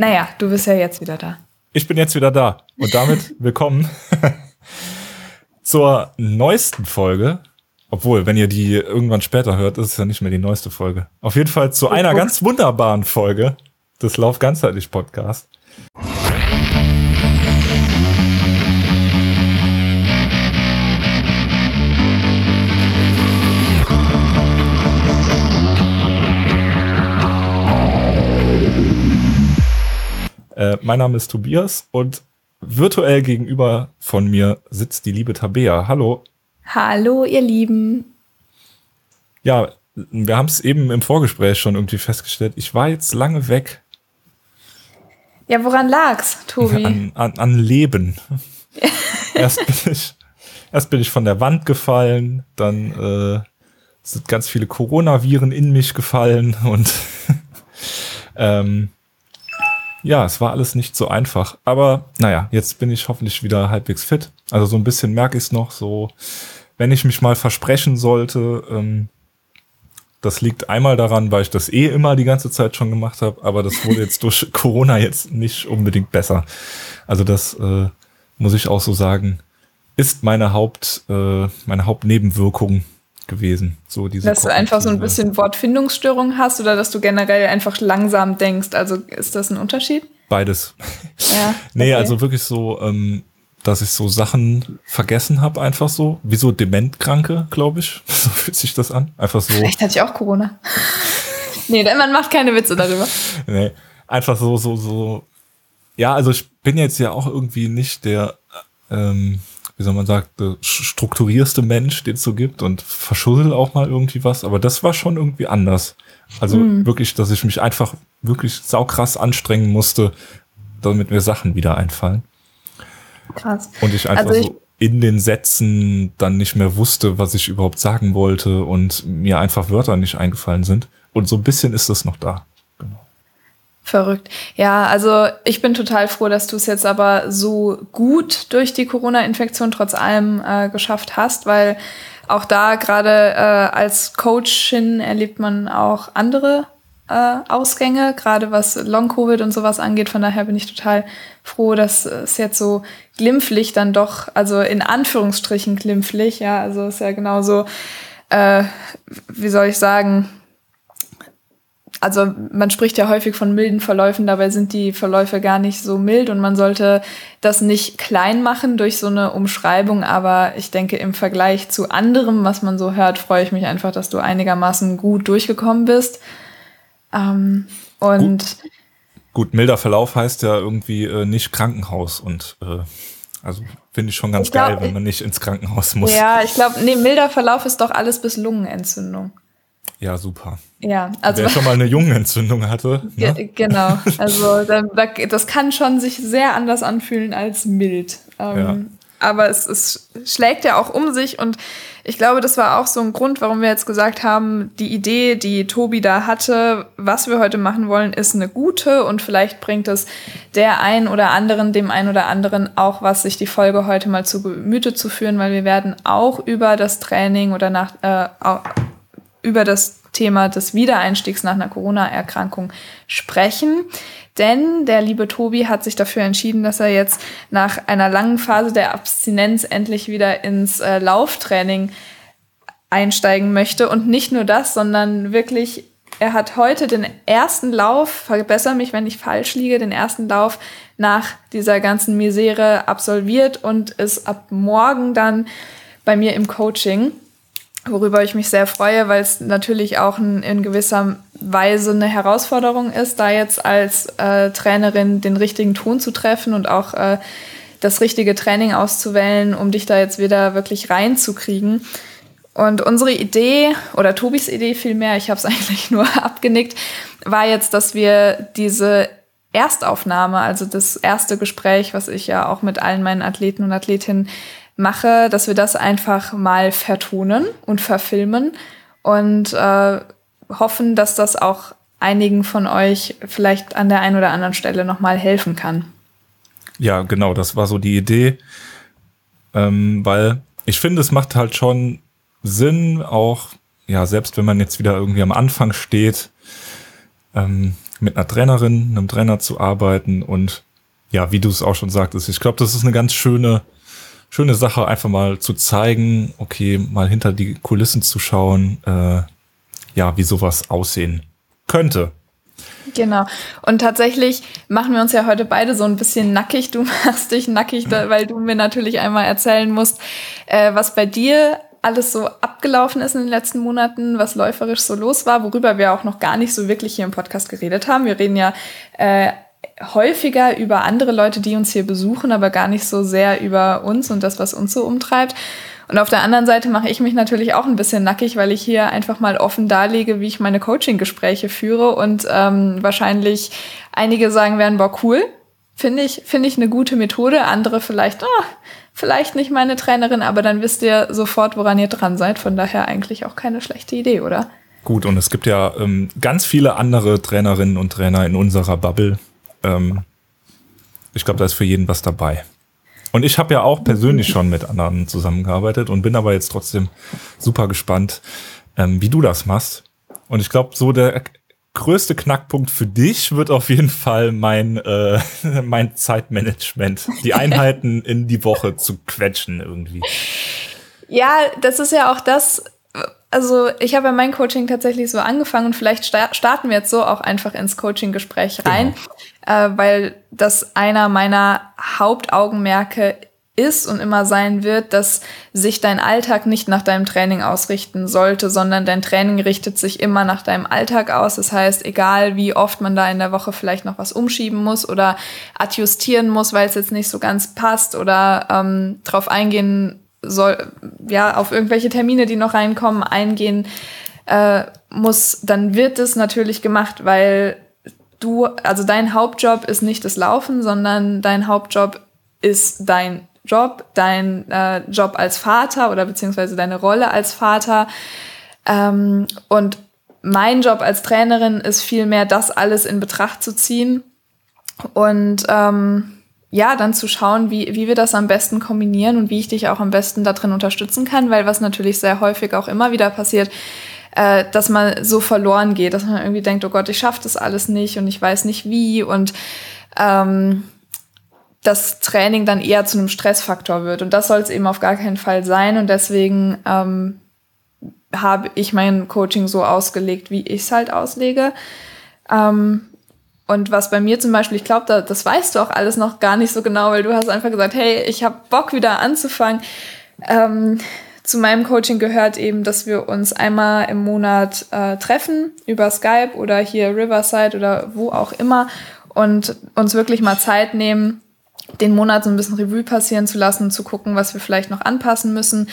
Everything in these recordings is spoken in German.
Naja, du bist ja jetzt wieder da. Ich bin jetzt wieder da. Und damit willkommen zur neuesten Folge. Obwohl, wenn ihr die irgendwann später hört, ist es ja nicht mehr die neueste Folge. Auf jeden Fall zu einer ganz wunderbaren Folge des Lauf ganzheitlich Podcast. Äh, mein Name ist Tobias und virtuell gegenüber von mir sitzt die liebe Tabea. Hallo. Hallo, ihr Lieben. Ja, wir haben es eben im Vorgespräch schon irgendwie festgestellt. Ich war jetzt lange weg. Ja, woran lag's, Tobi? An, an, an Leben. erst, bin ich, erst bin ich von der Wand gefallen, dann äh, sind ganz viele Coronaviren in mich gefallen und ähm, ja, es war alles nicht so einfach. Aber naja, jetzt bin ich hoffentlich wieder halbwegs fit. Also so ein bisschen merke ich es noch, so wenn ich mich mal versprechen sollte, ähm, das liegt einmal daran, weil ich das eh immer die ganze Zeit schon gemacht habe, aber das wurde jetzt durch Corona jetzt nicht unbedingt besser. Also das äh, muss ich auch so sagen, ist meine Haupt, äh, meine Hauptnebenwirkung gewesen. So diese dass du einfach so ein bisschen Wortfindungsstörung hast oder dass du generell einfach langsam denkst. Also ist das ein Unterschied? Beides. Ja. nee, also wirklich so, ähm, dass ich so Sachen vergessen habe, einfach so. Wie so Dementkranke, glaube ich. So fühlt sich das an. Einfach so. Vielleicht hatte ich auch Corona. nee, man macht keine Witze darüber. Nee, einfach so, so, so. Ja, also ich bin jetzt ja auch irgendwie nicht der ähm, wie soll man sagen, der strukturierste Mensch, den es so gibt und verschuddel auch mal irgendwie was. Aber das war schon irgendwie anders. Also mhm. wirklich, dass ich mich einfach wirklich saukrass anstrengen musste, damit mir Sachen wieder einfallen. Krass. Und ich einfach also ich so in den Sätzen dann nicht mehr wusste, was ich überhaupt sagen wollte und mir einfach Wörter nicht eingefallen sind. Und so ein bisschen ist das noch da. Verrückt. Ja, also ich bin total froh, dass du es jetzt aber so gut durch die Corona-Infektion trotz allem äh, geschafft hast, weil auch da gerade äh, als Coachin erlebt man auch andere äh, Ausgänge, gerade was Long-Covid und sowas angeht. Von daher bin ich total froh, dass es jetzt so glimpflich dann doch, also in Anführungsstrichen glimpflich, ja, also ist ja genauso, äh, wie soll ich sagen, also man spricht ja häufig von milden Verläufen, dabei sind die Verläufe gar nicht so mild und man sollte das nicht klein machen durch so eine Umschreibung, aber ich denke im Vergleich zu anderem, was man so hört, freue ich mich einfach, dass du einigermaßen gut durchgekommen bist. Ähm, und gut. gut, milder Verlauf heißt ja irgendwie äh, nicht Krankenhaus und äh, also finde ich schon ganz ich geil, wenn man nicht ins Krankenhaus muss. Ja, ich glaube, nee, milder Verlauf ist doch alles bis Lungenentzündung. Ja, super. Ja, also. Wer schon mal eine Jungenentzündung hatte. Ne? Genau. Also, das kann schon sich sehr anders anfühlen als mild. Ähm, ja. Aber es, es schlägt ja auch um sich und ich glaube, das war auch so ein Grund, warum wir jetzt gesagt haben, die Idee, die Tobi da hatte, was wir heute machen wollen, ist eine gute und vielleicht bringt es der ein oder anderen, dem ein oder anderen auch was, sich die Folge heute mal zu Gemüte zu führen, weil wir werden auch über das Training oder nach, äh, über das Thema des Wiedereinstiegs nach einer Corona-Erkrankung sprechen. Denn der liebe Tobi hat sich dafür entschieden, dass er jetzt nach einer langen Phase der Abstinenz endlich wieder ins äh, Lauftraining einsteigen möchte. Und nicht nur das, sondern wirklich, er hat heute den ersten Lauf, verbessere mich, wenn ich falsch liege, den ersten Lauf nach dieser ganzen Misere absolviert und ist ab morgen dann bei mir im Coaching worüber ich mich sehr freue, weil es natürlich auch ein, in gewisser Weise eine Herausforderung ist, da jetzt als äh, Trainerin den richtigen Ton zu treffen und auch äh, das richtige Training auszuwählen, um dich da jetzt wieder wirklich reinzukriegen. Und unsere Idee, oder Tobis Idee vielmehr, ich habe es eigentlich nur abgenickt, war jetzt, dass wir diese Erstaufnahme, also das erste Gespräch, was ich ja auch mit allen meinen Athleten und Athletinnen mache, dass wir das einfach mal vertonen und verfilmen und äh, hoffen, dass das auch einigen von euch vielleicht an der einen oder anderen Stelle nochmal helfen kann. Ja, genau, das war so die Idee, ähm, weil ich finde, es macht halt schon Sinn, auch, ja, selbst wenn man jetzt wieder irgendwie am Anfang steht, ähm, mit einer Trainerin, einem Trainer zu arbeiten und ja, wie du es auch schon sagtest, ich glaube, das ist eine ganz schöne, schöne Sache, einfach mal zu zeigen, okay, mal hinter die Kulissen zu schauen, äh, ja, wie sowas aussehen könnte. Genau. Und tatsächlich machen wir uns ja heute beide so ein bisschen nackig. Du machst dich nackig, weil du mir natürlich einmal erzählen musst, äh, was bei dir alles so abgelaufen ist in den letzten Monaten, was läuferisch so los war, worüber wir auch noch gar nicht so wirklich hier im Podcast geredet haben. Wir reden ja äh, häufiger über andere Leute, die uns hier besuchen, aber gar nicht so sehr über uns und das, was uns so umtreibt. Und auf der anderen Seite mache ich mich natürlich auch ein bisschen nackig, weil ich hier einfach mal offen darlege, wie ich meine Coaching-Gespräche führe und ähm, wahrscheinlich einige sagen werden, boah, cool, finde ich, finde ich eine gute Methode. Andere vielleicht, oh, vielleicht nicht meine Trainerin, aber dann wisst ihr sofort, woran ihr dran seid. Von daher eigentlich auch keine schlechte Idee, oder? Gut, und es gibt ja ähm, ganz viele andere Trainerinnen und Trainer in unserer Bubble. Ähm, ich glaube, da ist für jeden was dabei. Und ich habe ja auch persönlich schon mit anderen zusammengearbeitet und bin aber jetzt trotzdem super gespannt, ähm, wie du das machst. Und ich glaube, so der größte Knackpunkt für dich wird auf jeden Fall mein, äh, mein Zeitmanagement, die Einheiten in die Woche zu quetschen irgendwie. Ja, das ist ja auch das, also ich habe ja mein Coaching tatsächlich so angefangen und vielleicht starten wir jetzt so auch einfach ins Coaching-Gespräch rein, genau. Äh, weil das einer meiner Hauptaugenmerke ist und immer sein wird, dass sich dein Alltag nicht nach deinem Training ausrichten sollte, sondern dein Training richtet sich immer nach deinem Alltag aus. Das heißt, egal wie oft man da in der Woche vielleicht noch was umschieben muss oder adjustieren muss, weil es jetzt nicht so ganz passt oder ähm, drauf eingehen soll, ja, auf irgendwelche Termine, die noch reinkommen, eingehen äh, muss, dann wird es natürlich gemacht, weil du, also dein Hauptjob ist nicht das Laufen, sondern dein Hauptjob ist dein Job, dein äh, Job als Vater oder beziehungsweise deine Rolle als Vater. Ähm, und mein Job als Trainerin ist vielmehr, das alles in Betracht zu ziehen und ähm, ja, dann zu schauen, wie, wie wir das am besten kombinieren und wie ich dich auch am besten darin unterstützen kann, weil was natürlich sehr häufig auch immer wieder passiert, äh, dass man so verloren geht, dass man irgendwie denkt, oh Gott, ich schaffe das alles nicht und ich weiß nicht wie und ähm, das Training dann eher zu einem Stressfaktor wird. Und das soll es eben auf gar keinen Fall sein. Und deswegen ähm, habe ich mein Coaching so ausgelegt, wie ich es halt auslege. Ähm, und was bei mir zum Beispiel, ich glaube, da, das weißt du auch alles noch gar nicht so genau, weil du hast einfach gesagt, hey, ich habe Bock wieder anzufangen. Ähm, zu meinem Coaching gehört eben, dass wir uns einmal im Monat äh, treffen über Skype oder hier Riverside oder wo auch immer und uns wirklich mal Zeit nehmen, den Monat so ein bisschen Revue passieren zu lassen, zu gucken, was wir vielleicht noch anpassen müssen,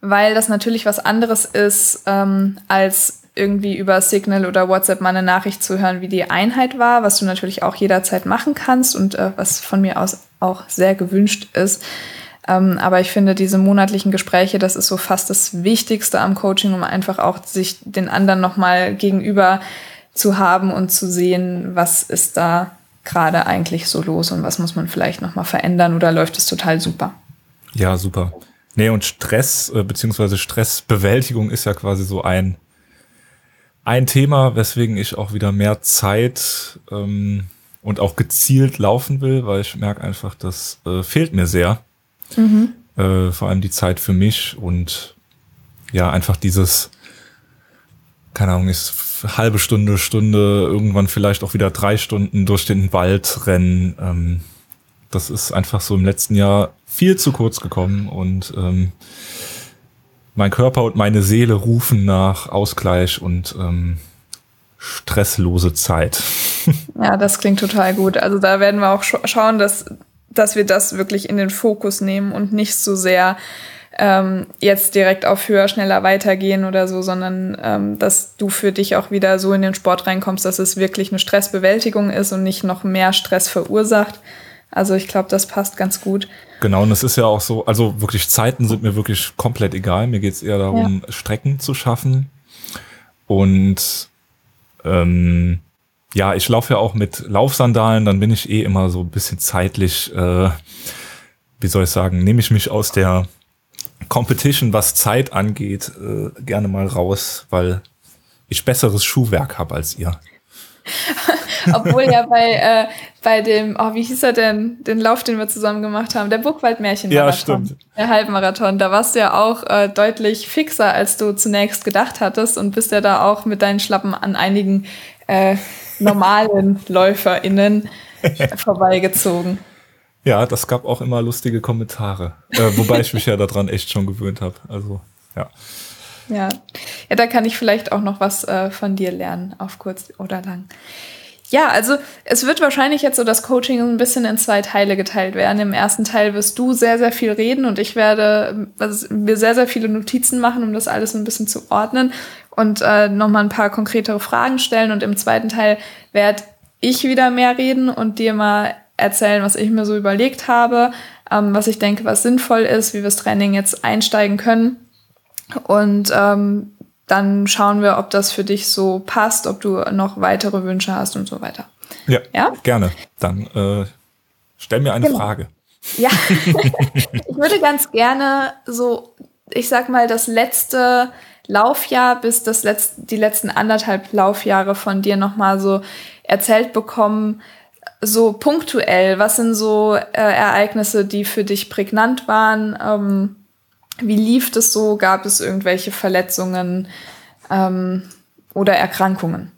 weil das natürlich was anderes ist, ähm, als irgendwie über Signal oder WhatsApp mal eine Nachricht zu hören, wie die Einheit war, was du natürlich auch jederzeit machen kannst und äh, was von mir aus auch sehr gewünscht ist. Ähm, aber ich finde, diese monatlichen Gespräche, das ist so fast das Wichtigste am Coaching, um einfach auch sich den anderen nochmal gegenüber zu haben und zu sehen, was ist da gerade eigentlich so los und was muss man vielleicht nochmal verändern oder läuft es total super? Ja, super. Nee, und Stress äh, beziehungsweise Stressbewältigung ist ja quasi so ein ein Thema, weswegen ich auch wieder mehr Zeit ähm, und auch gezielt laufen will, weil ich merke einfach, das äh, fehlt mir sehr. Mhm. Äh, vor allem die Zeit für mich und ja, einfach dieses, keine Ahnung, ist halbe Stunde, Stunde, irgendwann vielleicht auch wieder drei Stunden durch den Wald rennen. Ähm, das ist einfach so im letzten Jahr viel zu kurz gekommen und ähm, mein Körper und meine Seele rufen nach Ausgleich und ähm, stresslose Zeit. Ja, das klingt total gut. Also da werden wir auch sch schauen, dass, dass wir das wirklich in den Fokus nehmen und nicht so sehr ähm, jetzt direkt auf höher, schneller weitergehen oder so, sondern ähm, dass du für dich auch wieder so in den Sport reinkommst, dass es wirklich eine Stressbewältigung ist und nicht noch mehr Stress verursacht. Also ich glaube, das passt ganz gut. Genau, und es ist ja auch so, also wirklich Zeiten sind mir wirklich komplett egal. Mir geht es eher darum, ja. Strecken zu schaffen. Und ähm, ja, ich laufe ja auch mit Laufsandalen, dann bin ich eh immer so ein bisschen zeitlich, äh, wie soll ich sagen, nehme ich mich aus der Competition, was Zeit angeht, äh, gerne mal raus, weil ich besseres Schuhwerk habe als ihr. Obwohl ja bei, äh, bei dem, oh, wie hieß er denn, den Lauf, den wir zusammen gemacht haben, der Burgwald-Märchen. Ja, stimmt. Der Halbmarathon. Da warst du ja auch äh, deutlich fixer, als du zunächst gedacht hattest und bist ja da auch mit deinen Schlappen an einigen äh, normalen LäuferInnen vorbeigezogen. Ja, das gab auch immer lustige Kommentare. Äh, wobei ich mich ja daran echt schon gewöhnt habe. Also, ja. Ja. ja, da kann ich vielleicht auch noch was äh, von dir lernen, auf kurz oder lang. Ja, also es wird wahrscheinlich jetzt so das Coaching ein bisschen in zwei Teile geteilt werden. Im ersten Teil wirst du sehr, sehr viel reden und ich werde also, mir sehr, sehr viele Notizen machen, um das alles ein bisschen zu ordnen und äh, nochmal ein paar konkretere Fragen stellen. Und im zweiten Teil werde ich wieder mehr reden und dir mal erzählen, was ich mir so überlegt habe, ähm, was ich denke, was sinnvoll ist, wie wir das Training jetzt einsteigen können. Und ähm, dann schauen wir, ob das für dich so passt, ob du noch weitere Wünsche hast und so weiter. Ja, ja? gerne. Dann äh, stell mir eine genau. Frage. Ja, ich würde ganz gerne so, ich sag mal, das letzte Laufjahr bis das letzte, die letzten anderthalb Laufjahre von dir nochmal so erzählt bekommen, so punktuell, was sind so äh, Ereignisse, die für dich prägnant waren? Ähm, wie lief das so? Gab es irgendwelche Verletzungen ähm, oder Erkrankungen?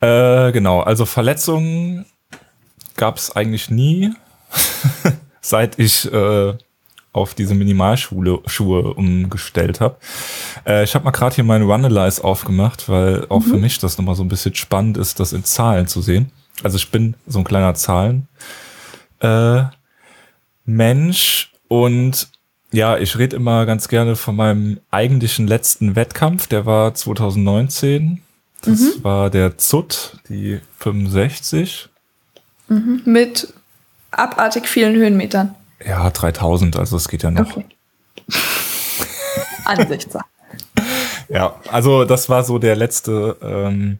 Äh, genau, also Verletzungen gab es eigentlich nie, seit ich äh, auf diese Minimalschuhe Schuhe umgestellt habe. Äh, ich habe mal gerade hier meine Runalyze aufgemacht, weil auch mhm. für mich das nochmal so ein bisschen spannend ist, das in Zahlen zu sehen. Also ich bin so ein kleiner Zahlen äh, Mensch und ja, ich rede immer ganz gerne von meinem eigentlichen letzten Wettkampf, der war 2019. Das mhm. war der ZUT, die 65. Mhm. Mit abartig vielen Höhenmetern. Ja, 3000, also es geht ja noch. Okay. Ansichtssache. ja, also das war so der letzte ähm,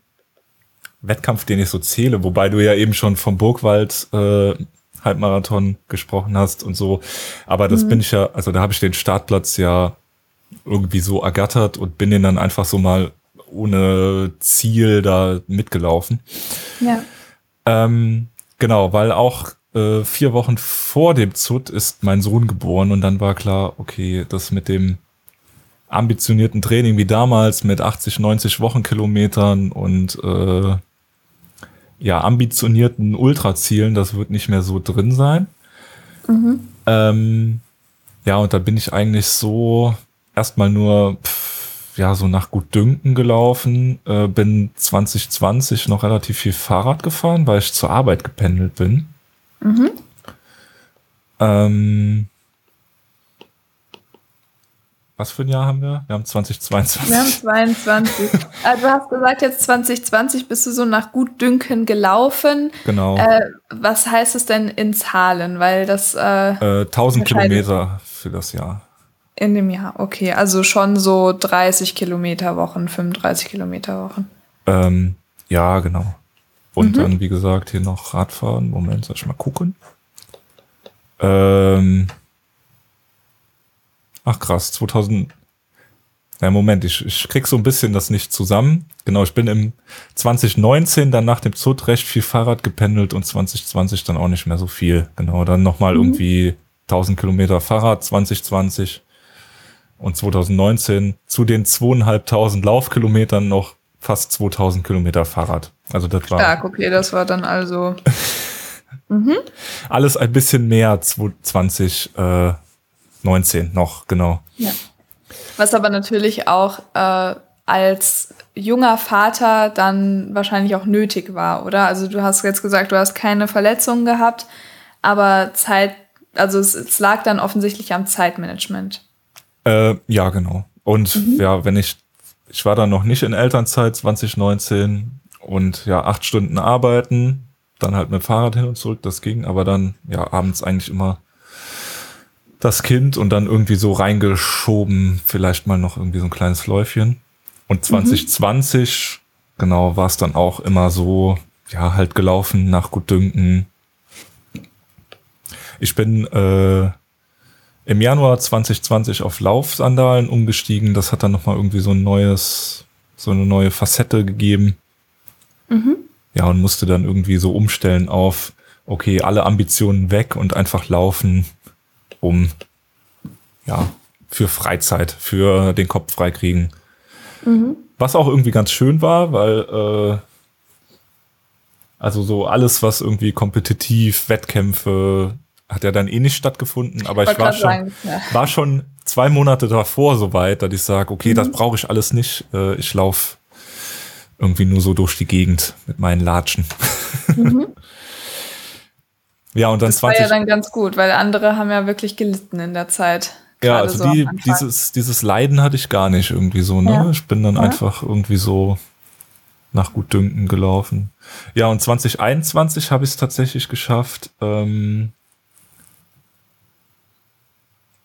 Wettkampf, den ich so zähle, wobei du ja eben schon vom Burgwald äh, Halbmarathon gesprochen hast und so. Aber das mhm. bin ich ja, also da habe ich den Startplatz ja irgendwie so ergattert und bin den dann einfach so mal ohne Ziel da mitgelaufen. Ja. Ähm, genau, weil auch äh, vier Wochen vor dem ZUT ist mein Sohn geboren und dann war klar, okay, das mit dem ambitionierten Training wie damals mit 80, 90 Wochenkilometern und äh, ja, ambitionierten Ultrazielen, das wird nicht mehr so drin sein. Mhm. Ähm, ja, und da bin ich eigentlich so erstmal nur pff, ja so nach Gutdünken gelaufen, äh, bin 2020 noch relativ viel Fahrrad gefahren, weil ich zur Arbeit gependelt bin. Mhm. Ähm, was für ein Jahr haben wir? Wir haben 2022. Wir haben 22. äh, du hast gesagt, jetzt 2020 bist du so nach Gutdünken gelaufen. Genau. Äh, was heißt es denn in Zahlen? Weil das. Äh, äh, 1000 Kilometer für das Jahr. In dem Jahr, okay. Also schon so 30 Kilometer Wochen, 35 Kilometer Wochen. Ähm, ja, genau. Und mhm. dann, wie gesagt, hier noch Radfahren. Moment, soll ich mal gucken? Ähm, Ach krass, 2000. Ja, Moment, ich, ich krieg so ein bisschen das nicht zusammen. Genau, ich bin im 2019 dann nach dem Zut recht viel Fahrrad gependelt und 2020 dann auch nicht mehr so viel. Genau, dann nochmal mhm. irgendwie 1000 Kilometer Fahrrad 2020 und 2019 zu den zweieinhalbtausend Laufkilometern noch fast 2000 Kilometer Fahrrad. Also das war. Stark, okay, das war dann also. mhm. Alles ein bisschen mehr 2020. Äh, 19 noch, genau. Ja. Was aber natürlich auch äh, als junger Vater dann wahrscheinlich auch nötig war, oder? Also du hast jetzt gesagt, du hast keine Verletzungen gehabt, aber Zeit, also es, es lag dann offensichtlich am Zeitmanagement. Äh, ja, genau. Und mhm. ja, wenn ich, ich war dann noch nicht in Elternzeit 2019 und ja, acht Stunden arbeiten, dann halt mit Fahrrad hin und zurück, das ging, aber dann ja abends eigentlich immer das Kind und dann irgendwie so reingeschoben, vielleicht mal noch irgendwie so ein kleines Läufchen. Und 2020, mhm. genau, war es dann auch immer so, ja, halt gelaufen nach Gutdünken. Ich bin äh, im Januar 2020 auf Laufsandalen umgestiegen. Das hat dann nochmal irgendwie so ein neues, so eine neue Facette gegeben. Mhm. ja, und musste dann irgendwie so umstellen auf, okay, alle Ambitionen weg und einfach laufen, um, ja, für Freizeit, für den Kopf freikriegen. Mhm. Was auch irgendwie ganz schön war, weil, äh, also so alles, was irgendwie kompetitiv, Wettkämpfe, hat ja dann eh nicht stattgefunden, aber ich, ich war schon, sagen, ja. war schon zwei Monate davor so weit, dass ich sage, okay, mhm. das brauche ich alles nicht. Äh, ich laufe irgendwie nur so durch die Gegend mit meinen Latschen. Mhm. ja, und dann das 20. Das war ja dann ganz gut, weil andere haben ja wirklich gelitten in der Zeit. Ja, also so die, dieses, dieses Leiden hatte ich gar nicht irgendwie so, ne? Ja. Ich bin dann ja. einfach irgendwie so nach Gutdünken gelaufen. Ja, und 2021 habe ich es tatsächlich geschafft. Ähm,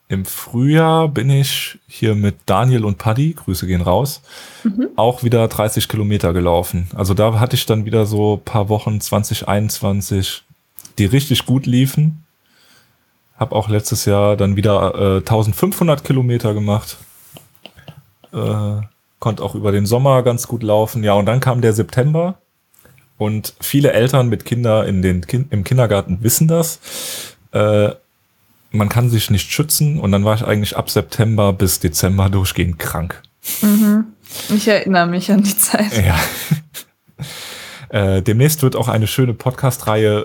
Im Frühjahr bin ich hier mit Daniel und Paddy, Grüße gehen raus, mhm. auch wieder 30 Kilometer gelaufen. Also da hatte ich dann wieder so paar Wochen 2021, die richtig gut liefen. Hab auch letztes Jahr dann wieder äh, 1500 Kilometer gemacht. Äh, konnte auch über den Sommer ganz gut laufen. Ja, und dann kam der September und viele Eltern mit Kindern in den kind im Kindergarten wissen das. Äh, man kann sich nicht schützen und dann war ich eigentlich ab September bis Dezember durchgehend krank. Mhm. Ich erinnere mich an die Zeit. Ja. Äh, demnächst wird auch eine schöne Podcast-Reihe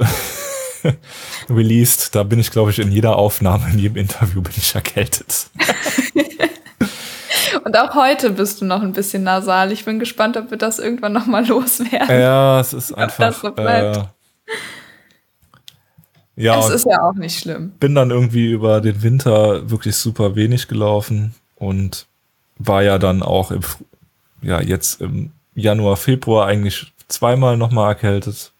released. Da bin ich, glaube ich, in jeder Aufnahme, in jedem Interview bin ich erkältet. Und auch heute bist du noch ein bisschen nasal. Ich bin gespannt, ob wir das irgendwann noch mal loswerden. Ja, es ist einfach. So äh, ja, es ist ja auch nicht schlimm. Bin dann irgendwie über den Winter wirklich super wenig gelaufen und war ja dann auch im, ja, jetzt im Januar, Februar eigentlich zweimal nochmal erkältet.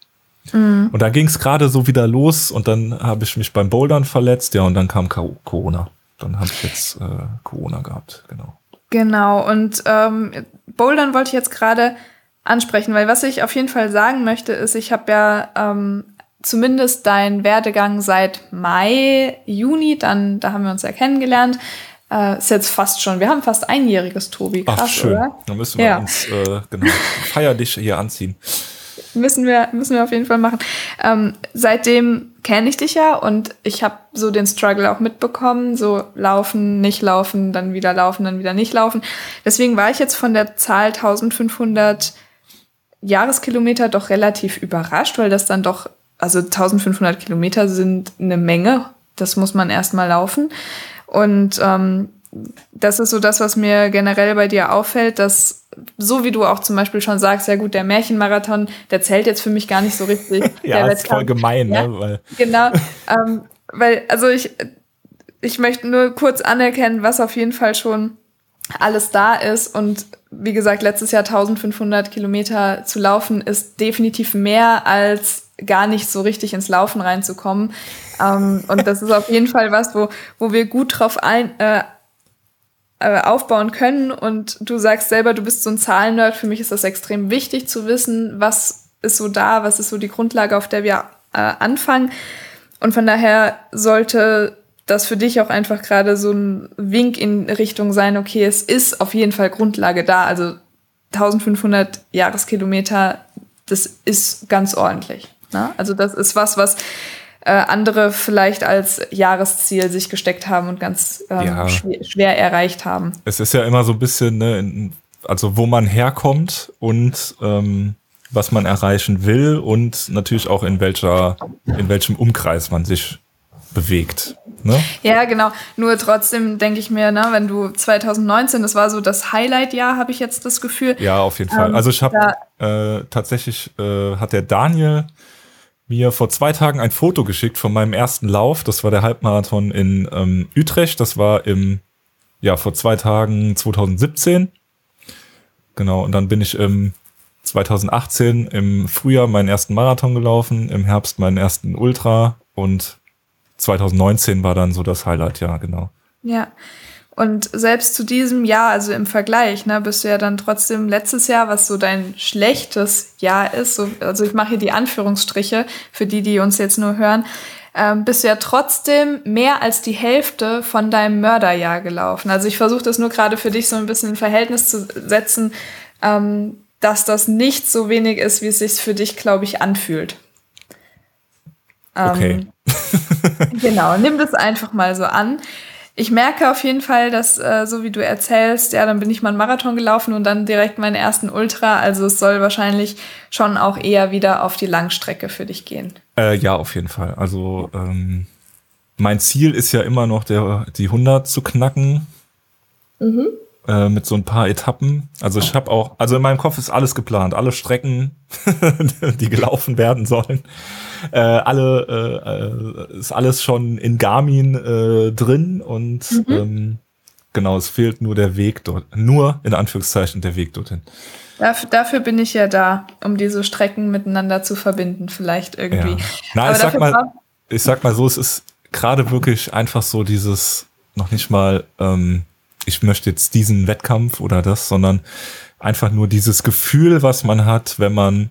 Mhm. Und dann ging es gerade so wieder los und dann habe ich mich beim Bouldern verletzt, ja, und dann kam Corona. Dann habe ich jetzt äh, Corona gehabt, genau. Genau, und ähm, Bouldern wollte ich jetzt gerade ansprechen, weil was ich auf jeden Fall sagen möchte, ist, ich habe ja ähm, zumindest dein Werdegang seit Mai, Juni, dann, da haben wir uns ja kennengelernt. Äh, ist jetzt fast schon, wir haben fast einjähriges, Tobi. Krass, Ach, schön. Oder? Dann müssen wir ja. uns äh, genau, feierlich hier anziehen. Müssen wir, müssen wir auf jeden Fall machen. Ähm, seitdem kenne ich dich ja und ich habe so den Struggle auch mitbekommen, so laufen, nicht laufen, dann wieder laufen, dann wieder nicht laufen. Deswegen war ich jetzt von der Zahl 1500 Jahreskilometer doch relativ überrascht, weil das dann doch also 1500 Kilometer sind eine Menge. Das muss man erstmal laufen. Und ähm, das ist so das, was mir generell bei dir auffällt, dass so wie du auch zum Beispiel schon sagst, ja gut, der Märchenmarathon, der zählt jetzt für mich gar nicht so richtig. ja, das ist voll gemein, ja, ne? Weil genau, ähm, weil also ich ich möchte nur kurz anerkennen, was auf jeden Fall schon alles da ist und wie gesagt, letztes Jahr 1500 Kilometer zu laufen ist definitiv mehr als gar nicht so richtig ins Laufen reinzukommen. Ähm, und das ist auf jeden Fall was, wo, wo wir gut drauf ein, äh, äh, aufbauen können. Und du sagst selber, du bist so ein Zahlennerd. Für mich ist das extrem wichtig zu wissen, was ist so da, was ist so die Grundlage, auf der wir äh, anfangen. Und von daher sollte das für dich auch einfach gerade so ein Wink in Richtung sein, okay, es ist auf jeden Fall Grundlage da. Also 1500 Jahreskilometer, das ist ganz ordentlich. Ne? Also das ist was, was äh, andere vielleicht als Jahresziel sich gesteckt haben und ganz ähm, ja. schwer, schwer, erreicht haben. Es ist ja immer so ein bisschen, ne, also wo man herkommt und ähm, was man erreichen will und natürlich auch in welcher, in welchem Umkreis man sich bewegt. Ne? Ja, genau. Nur trotzdem denke ich mir, ne, wenn du 2019, das war so das Highlight-Jahr, habe ich jetzt das Gefühl. Ja, auf jeden Fall. Ähm, also ich habe äh, tatsächlich äh, hat der Daniel mir vor zwei Tagen ein Foto geschickt von meinem ersten Lauf. Das war der Halbmarathon in ähm, Utrecht. Das war im, ja, vor zwei Tagen 2017. Genau, und dann bin ich im 2018 im Frühjahr meinen ersten Marathon gelaufen, im Herbst meinen ersten Ultra und 2019 war dann so das Highlight, ja, genau. Ja, und selbst zu diesem Jahr, also im Vergleich, ne, bist du ja dann trotzdem letztes Jahr, was so dein schlechtes Jahr ist, so, also ich mache hier die Anführungsstriche für die, die uns jetzt nur hören, ähm, bist du ja trotzdem mehr als die Hälfte von deinem Mörderjahr gelaufen. Also ich versuche das nur gerade für dich so ein bisschen in Verhältnis zu setzen, ähm, dass das nicht so wenig ist, wie es sich für dich, glaube ich, anfühlt. Okay. Ähm, genau, nimm das einfach mal so an. Ich merke auf jeden Fall, dass, äh, so wie du erzählst, ja, dann bin ich mal einen Marathon gelaufen und dann direkt meinen ersten Ultra. Also es soll wahrscheinlich schon auch eher wieder auf die Langstrecke für dich gehen. Äh, ja, auf jeden Fall. Also ähm, mein Ziel ist ja immer noch, der, die 100 zu knacken. Mhm. Äh, mit so ein paar Etappen. Also ich habe auch, also in meinem Kopf ist alles geplant, alle Strecken, die gelaufen werden sollen. Äh, alle äh, äh, ist alles schon in Garmin äh, drin und mhm. ähm, genau, es fehlt nur der Weg dort, nur in Anführungszeichen der Weg dorthin. Dafür, dafür bin ich ja da, um diese Strecken miteinander zu verbinden, vielleicht irgendwie. Ja. Na, ich sag mal, ich sag mal so, es ist gerade wirklich einfach so dieses noch nicht mal ähm, ich möchte jetzt diesen Wettkampf oder das, sondern einfach nur dieses Gefühl, was man hat, wenn man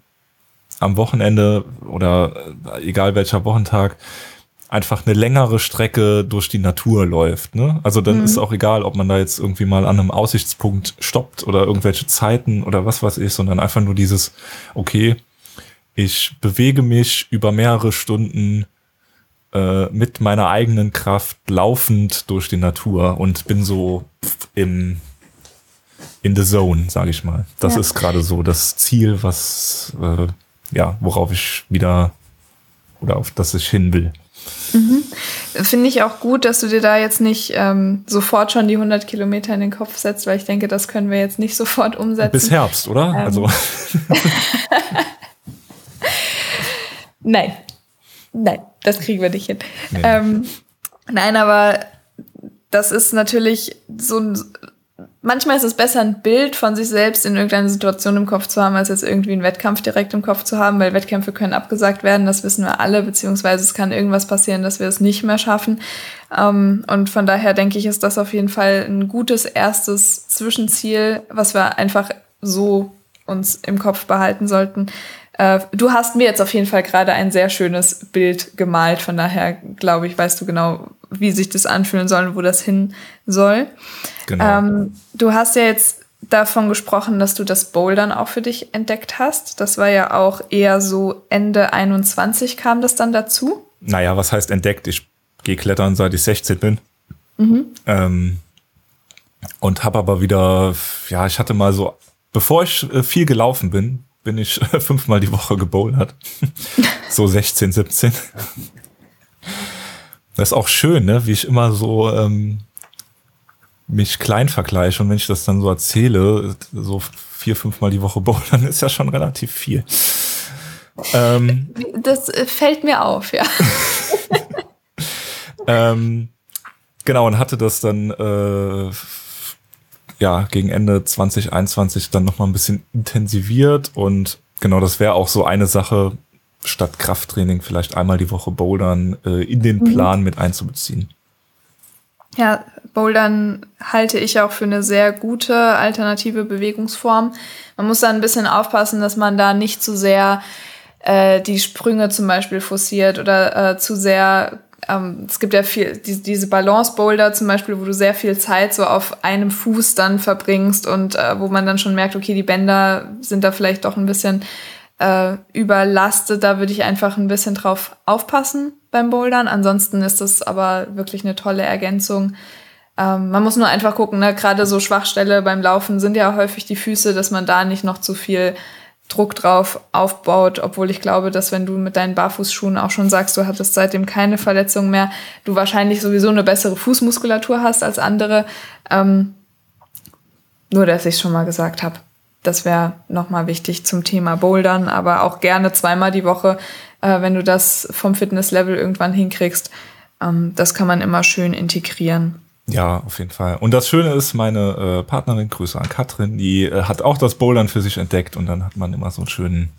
am Wochenende oder äh, egal welcher Wochentag einfach eine längere Strecke durch die Natur läuft. Ne? Also dann mhm. ist auch egal, ob man da jetzt irgendwie mal an einem Aussichtspunkt stoppt oder irgendwelche Zeiten oder was weiß ich, sondern einfach nur dieses, okay, ich bewege mich über mehrere Stunden äh, mit meiner eigenen Kraft laufend durch die Natur und bin so im in the zone, sage ich mal. Das ja. ist gerade so das Ziel, was äh, ja, worauf ich wieder oder auf das ich hin will. Mhm. Finde ich auch gut, dass du dir da jetzt nicht ähm, sofort schon die 100 Kilometer in den Kopf setzt, weil ich denke, das können wir jetzt nicht sofort umsetzen. Bis Herbst, oder? Ähm. Also. Nein, Nein, das kriegen wir nicht hin. Nee. Ähm, nein, aber das ist natürlich so ein. Manchmal ist es besser, ein Bild von sich selbst in irgendeiner Situation im Kopf zu haben, als jetzt irgendwie einen Wettkampf direkt im Kopf zu haben, weil Wettkämpfe können abgesagt werden, das wissen wir alle, beziehungsweise es kann irgendwas passieren, dass wir es nicht mehr schaffen. Ähm, und von daher denke ich, ist das auf jeden Fall ein gutes erstes Zwischenziel, was wir einfach so uns im Kopf behalten sollten, äh, du hast mir jetzt auf jeden Fall gerade ein sehr schönes Bild gemalt. Von daher glaube ich, weißt du genau, wie sich das anfühlen soll und wo das hin soll. Genau. Ähm, du hast ja jetzt davon gesprochen, dass du das Bouldern auch für dich entdeckt hast. Das war ja auch eher so Ende 21 kam das dann dazu. Naja, was heißt entdeckt? Ich gehe klettern, seit ich 16 bin. Mhm. Ähm, und habe aber wieder, ja, ich hatte mal so, bevor ich äh, viel gelaufen bin, bin ich fünfmal die Woche gebouldert. so 16, 17. Das ist auch schön, ne? wie ich immer so ähm, mich klein vergleiche. Und wenn ich das dann so erzähle, so vier, fünfmal die Woche bouldern, ist ja schon relativ viel. Ähm, das äh, fällt mir auf, ja. ähm, genau, und hatte das dann äh, ja, gegen Ende 2021 dann nochmal ein bisschen intensiviert und genau, das wäre auch so eine Sache, statt Krafttraining vielleicht einmal die Woche Bouldern äh, in den mhm. Plan mhm. mit einzubeziehen. Ja, Bouldern halte ich auch für eine sehr gute alternative Bewegungsform. Man muss da ein bisschen aufpassen, dass man da nicht zu sehr äh, die Sprünge zum Beispiel forciert oder äh, zu sehr ähm, es gibt ja viel, die, diese Balance-Boulder zum Beispiel, wo du sehr viel Zeit so auf einem Fuß dann verbringst und äh, wo man dann schon merkt, okay, die Bänder sind da vielleicht doch ein bisschen äh, überlastet. Da würde ich einfach ein bisschen drauf aufpassen beim Bouldern. Ansonsten ist das aber wirklich eine tolle Ergänzung. Ähm, man muss nur einfach gucken, ne? gerade so Schwachstelle beim Laufen sind ja häufig die Füße, dass man da nicht noch zu viel Druck drauf aufbaut, obwohl ich glaube, dass wenn du mit deinen Barfußschuhen auch schon sagst, du hattest seitdem keine Verletzung mehr, du wahrscheinlich sowieso eine bessere Fußmuskulatur hast als andere. Ähm, nur, dass ich schon mal gesagt habe. Das wäre nochmal wichtig zum Thema Bouldern, aber auch gerne zweimal die Woche, äh, wenn du das vom Fitnesslevel irgendwann hinkriegst. Ähm, das kann man immer schön integrieren. Ja, auf jeden Fall. Und das Schöne ist, meine äh, Partnerin, Grüße an Katrin, die äh, hat auch das Bouldern für sich entdeckt und dann hat man immer so einen schönen,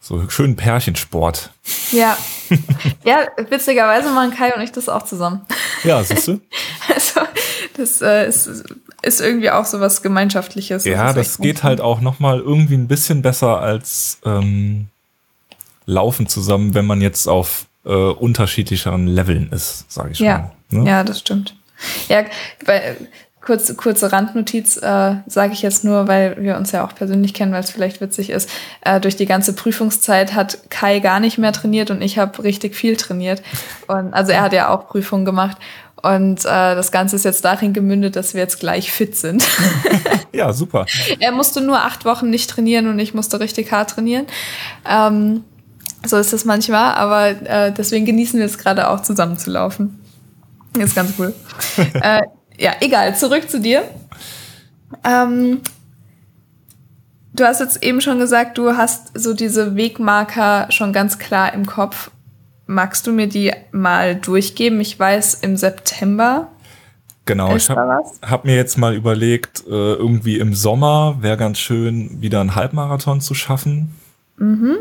so einen schönen Pärchensport. Ja. ja, witzigerweise machen Kai und ich das auch zusammen. Ja, siehst du? also, das äh, ist, ist irgendwie auch so was Gemeinschaftliches. Das ja, das geht halt auch nochmal irgendwie ein bisschen besser als ähm, Laufen zusammen, wenn man jetzt auf äh, unterschiedlicheren Leveln ist, sage ich ja. mal. Ne? Ja, das stimmt. Ja, weil kurze, kurze Randnotiz, äh, sage ich jetzt nur, weil wir uns ja auch persönlich kennen, weil es vielleicht witzig ist. Äh, durch die ganze Prüfungszeit hat Kai gar nicht mehr trainiert und ich habe richtig viel trainiert. Und also er hat ja auch Prüfungen gemacht. Und äh, das Ganze ist jetzt darin gemündet, dass wir jetzt gleich fit sind. ja, super. Er musste nur acht Wochen nicht trainieren und ich musste richtig hart trainieren. Ähm, so ist das manchmal, aber äh, deswegen genießen wir es gerade auch zusammen zu laufen. Ist ganz cool. äh, ja, egal, zurück zu dir. Ähm, du hast jetzt eben schon gesagt, du hast so diese Wegmarker schon ganz klar im Kopf. Magst du mir die mal durchgeben? Ich weiß, im September. Genau, ich habe hab mir jetzt mal überlegt, äh, irgendwie im Sommer wäre ganz schön, wieder einen Halbmarathon zu schaffen. Mhm.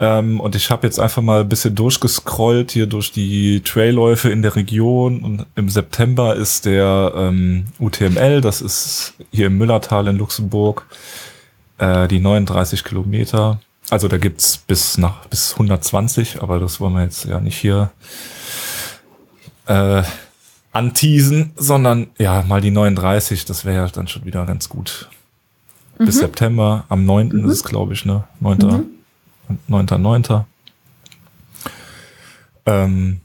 Ähm, und ich habe jetzt einfach mal ein bisschen durchgescrollt hier durch die Trailläufe in der Region. Und im September ist der ähm, UTML, das ist hier im Müllertal in Luxemburg, äh, die 39 Kilometer. Also da gibt's bis nach bis 120, aber das wollen wir jetzt ja nicht hier äh, anteasen, sondern ja, mal die 39, das wäre ja dann schon wieder ganz gut. Mhm. Bis September, am 9. Mhm. ist es, glaube ich, ne? 9. Mhm. 9.9. Ähm,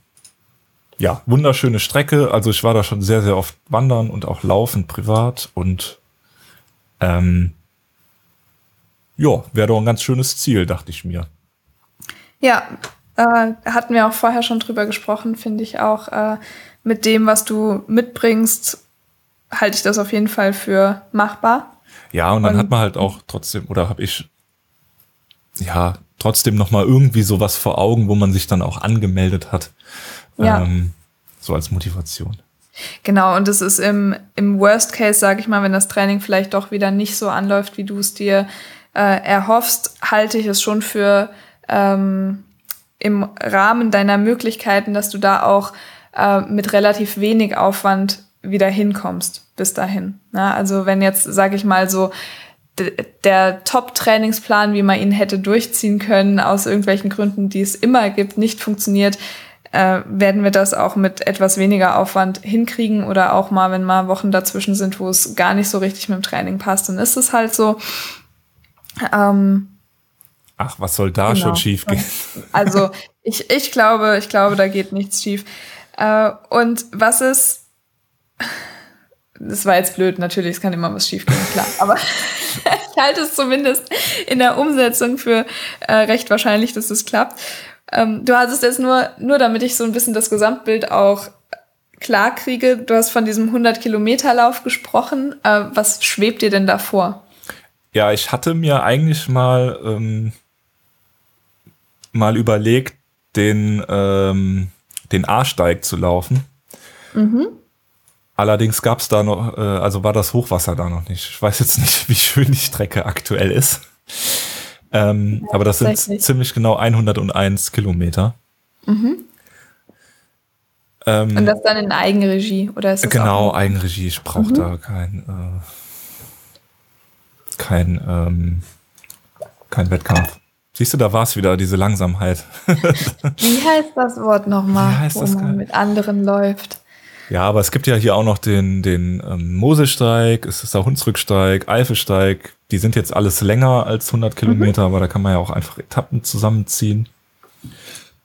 ja, wunderschöne Strecke. Also ich war da schon sehr, sehr oft wandern und auch laufen privat und ähm, ja, wäre doch ein ganz schönes Ziel, dachte ich mir. Ja, äh, hatten wir auch vorher schon drüber gesprochen, finde ich auch. Äh, mit dem, was du mitbringst, halte ich das auf jeden Fall für machbar. Ja, und dann und, hat man halt auch trotzdem, oder habe ich, ja, trotzdem noch mal irgendwie sowas vor Augen, wo man sich dann auch angemeldet hat. Ja. Ähm, so als Motivation. Genau, und es ist im, im Worst Case, sage ich mal, wenn das Training vielleicht doch wieder nicht so anläuft, wie du es dir äh, erhoffst, halte ich es schon für ähm, im Rahmen deiner Möglichkeiten, dass du da auch äh, mit relativ wenig Aufwand wieder hinkommst bis dahin. Na, also wenn jetzt, sage ich mal, so der Top-Trainingsplan, wie man ihn hätte durchziehen können, aus irgendwelchen Gründen, die es immer gibt, nicht funktioniert, äh, werden wir das auch mit etwas weniger Aufwand hinkriegen oder auch mal, wenn mal Wochen dazwischen sind, wo es gar nicht so richtig mit dem Training passt, dann ist es halt so. Ähm, Ach, was soll da genau. schon schief gehen? Also ich, ich glaube, ich glaube, da geht nichts schief. Äh, und was ist, das war jetzt blöd, natürlich, es kann immer was schief gehen, klar, aber ich halte es zumindest in der Umsetzung für äh, recht wahrscheinlich, dass es klappt. Ähm, du hattest jetzt nur, nur damit ich so ein bisschen das Gesamtbild auch klar kriege, du hast von diesem 100-Kilometer-Lauf gesprochen. Äh, was schwebt dir denn davor? Ja, ich hatte mir eigentlich mal, ähm, mal überlegt, den, ähm, den A-Steig zu laufen. Mhm. Allerdings gab es da noch, äh, also war das Hochwasser da noch nicht. Ich weiß jetzt nicht, wie schön die Strecke aktuell ist. Ähm, ja, aber das sind ziemlich genau 101 Kilometer. Mhm. Ähm, Und das dann in Eigenregie oder ist das Genau, Eigenregie. Ich brauche mhm. da kein, äh, kein, ähm, kein Wettkampf. Siehst du, da war es wieder, diese Langsamkeit. Wie heißt das Wort nochmal, wo man mit anderen läuft? Ja, aber es gibt ja hier auch noch den, den ähm, Moselsteig, es ist der Hunsrücksteig, Eifelsteig. Die sind jetzt alles länger als 100 Kilometer, mhm. aber da kann man ja auch einfach Etappen zusammenziehen.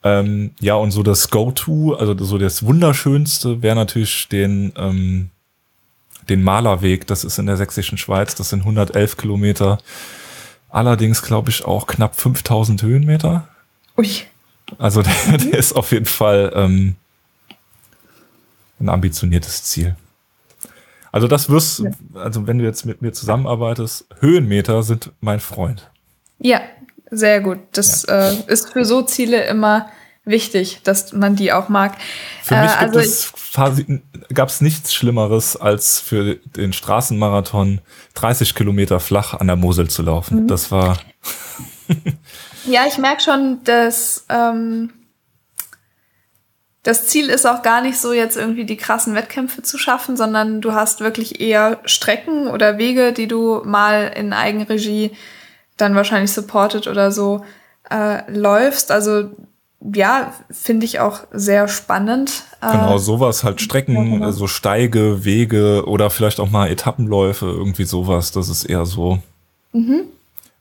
Ähm, ja, und so das Go-To, also so das Wunderschönste wäre natürlich den, ähm, den Malerweg. Das ist in der sächsischen Schweiz. Das sind 111 Kilometer. Allerdings, glaube ich, auch knapp 5000 Höhenmeter. Ui. Also der, der ist auf jeden Fall ähm, ein ambitioniertes Ziel. Also das wirst, ja. also wenn du jetzt mit mir zusammenarbeitest, Höhenmeter sind mein Freund. Ja, sehr gut. Das ja. äh, ist für so Ziele immer wichtig, dass man die auch mag. Für mich äh, also gab es nichts Schlimmeres, als für den Straßenmarathon 30 Kilometer flach an der Mosel zu laufen. Mhm. Das war. ja, ich merke schon, dass ähm, das Ziel ist auch gar nicht so, jetzt irgendwie die krassen Wettkämpfe zu schaffen, sondern du hast wirklich eher Strecken oder Wege, die du mal in Eigenregie dann wahrscheinlich supported oder so äh, läufst. Also ja, finde ich auch sehr spannend. Genau, äh, sowas halt Strecken, ja, genau. so Steige, Wege oder vielleicht auch mal Etappenläufe, irgendwie sowas. Das ist eher so. Mhm.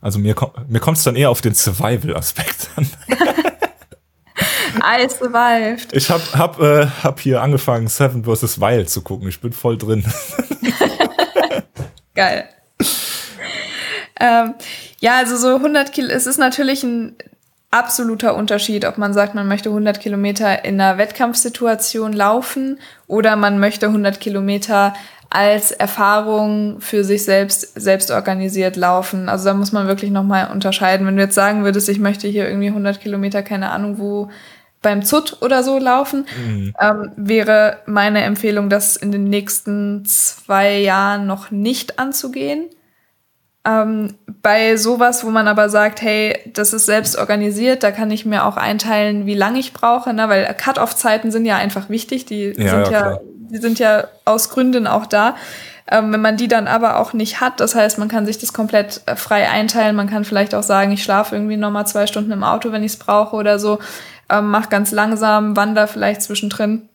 Also mir, mir kommt es dann eher auf den Survival-Aspekt an. I survived. Ich hab, hab, äh, hab hier angefangen, Seven vs. Wild zu gucken. Ich bin voll drin. Geil. Ähm, ja, also so 100 Kilo, es ist natürlich ein absoluter Unterschied, ob man sagt, man möchte 100 Kilometer in einer Wettkampfsituation laufen oder man möchte 100 Kilometer als Erfahrung für sich selbst selbst organisiert laufen. Also da muss man wirklich nochmal unterscheiden. Wenn du jetzt sagen würdest, ich möchte hier irgendwie 100 Kilometer, keine Ahnung wo, beim ZUT oder so laufen, mhm. ähm, wäre meine Empfehlung, das in den nächsten zwei Jahren noch nicht anzugehen. Ähm, bei sowas, wo man aber sagt, hey, das ist selbst organisiert, da kann ich mir auch einteilen, wie lange ich brauche, ne? weil Cut-off-Zeiten sind ja einfach wichtig, die ja, sind ja, ja die sind ja aus Gründen auch da. Ähm, wenn man die dann aber auch nicht hat, das heißt, man kann sich das komplett äh, frei einteilen, man kann vielleicht auch sagen, ich schlafe irgendwie nochmal zwei Stunden im Auto, wenn ich es brauche oder so, ähm, mach ganz langsam, wander vielleicht zwischendrin.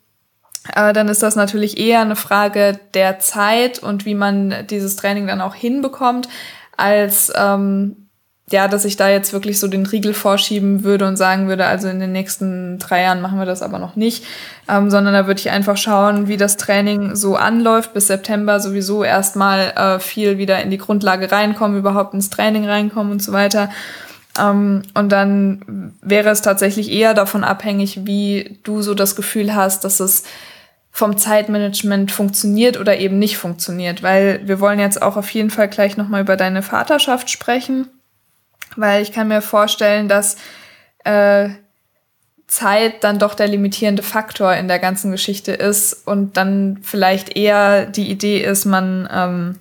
Äh, dann ist das natürlich eher eine Frage der Zeit und wie man dieses Training dann auch hinbekommt als ähm, ja, dass ich da jetzt wirklich so den Riegel vorschieben würde und sagen würde, also in den nächsten drei Jahren machen wir das aber noch nicht, ähm, sondern da würde ich einfach schauen, wie das Training so anläuft. Bis September sowieso erstmal äh, viel wieder in die Grundlage reinkommen, überhaupt ins Training reinkommen und so weiter. Ähm, und dann wäre es tatsächlich eher davon abhängig, wie du so das Gefühl hast, dass es vom Zeitmanagement funktioniert oder eben nicht funktioniert, weil wir wollen jetzt auch auf jeden Fall gleich nochmal über deine Vaterschaft sprechen, weil ich kann mir vorstellen, dass äh, Zeit dann doch der limitierende Faktor in der ganzen Geschichte ist und dann vielleicht eher die Idee ist, man ähm,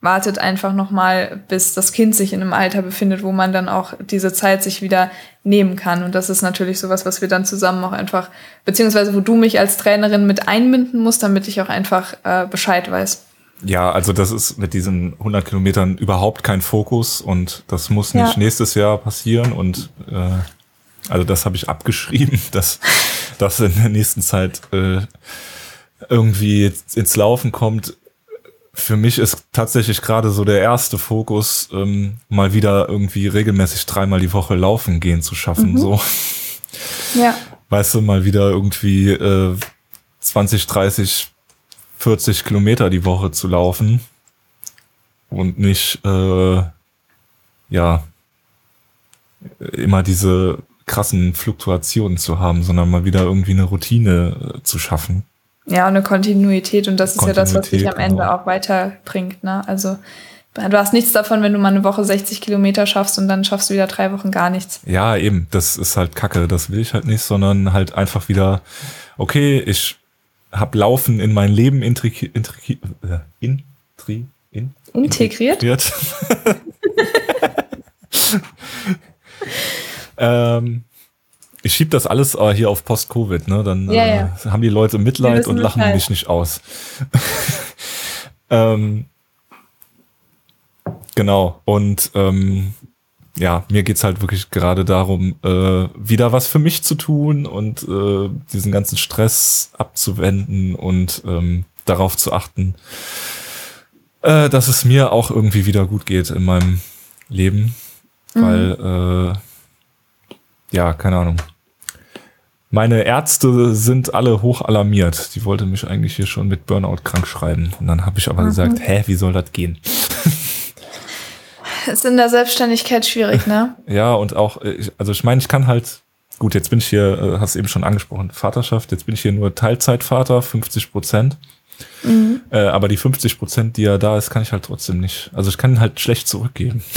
wartet einfach noch mal, bis das Kind sich in einem Alter befindet, wo man dann auch diese Zeit sich wieder nehmen kann. Und das ist natürlich sowas, was wir dann zusammen auch einfach, beziehungsweise wo du mich als Trainerin mit einbinden musst, damit ich auch einfach äh, Bescheid weiß. Ja, also das ist mit diesen 100 Kilometern überhaupt kein Fokus und das muss nicht ja. nächstes Jahr passieren und äh, also das habe ich abgeschrieben, dass das in der nächsten Zeit äh, irgendwie ins Laufen kommt für mich ist tatsächlich gerade so der erste Fokus, ähm, mal wieder irgendwie regelmäßig dreimal die Woche laufen gehen zu schaffen. Mhm. So. Ja. Weißt du, mal wieder irgendwie äh, 20, 30, 40 Kilometer die Woche zu laufen und nicht äh, ja immer diese krassen Fluktuationen zu haben, sondern mal wieder irgendwie eine Routine äh, zu schaffen. Ja, eine Kontinuität und das ist ja das, was dich am Ende genau. auch weiterbringt. Ne? Also du hast nichts davon, wenn du mal eine Woche 60 Kilometer schaffst und dann schaffst du wieder drei Wochen gar nichts. Ja, eben, das ist halt Kacke, das will ich halt nicht, sondern halt einfach wieder, okay, ich hab Laufen in mein Leben intri äh, intri in integriert. integriert. ähm, ich schieb das alles äh, hier auf Post-Covid, ne? Dann ja, ja. Äh, haben die Leute Mitleid und lachen Bescheid. mich nicht aus. ähm, genau. Und ähm, ja, mir geht's halt wirklich gerade darum, äh, wieder was für mich zu tun und äh, diesen ganzen Stress abzuwenden und ähm, darauf zu achten, äh, dass es mir auch irgendwie wieder gut geht in meinem Leben. Mhm. Weil, äh, ja, keine Ahnung. Meine Ärzte sind alle hoch alarmiert. Die wollte mich eigentlich hier schon mit Burnout krank schreiben. Und dann habe ich aber mhm. gesagt, hä, wie soll das gehen? Ist in der Selbstständigkeit schwierig, ne? ja, und auch, äh, also ich meine, ich kann halt, gut, jetzt bin ich hier, äh, hast eben schon angesprochen, Vaterschaft, jetzt bin ich hier nur Teilzeitvater, 50 Prozent. Mhm. Äh, aber die 50 Prozent, die ja da ist, kann ich halt trotzdem nicht. Also ich kann halt schlecht zurückgeben.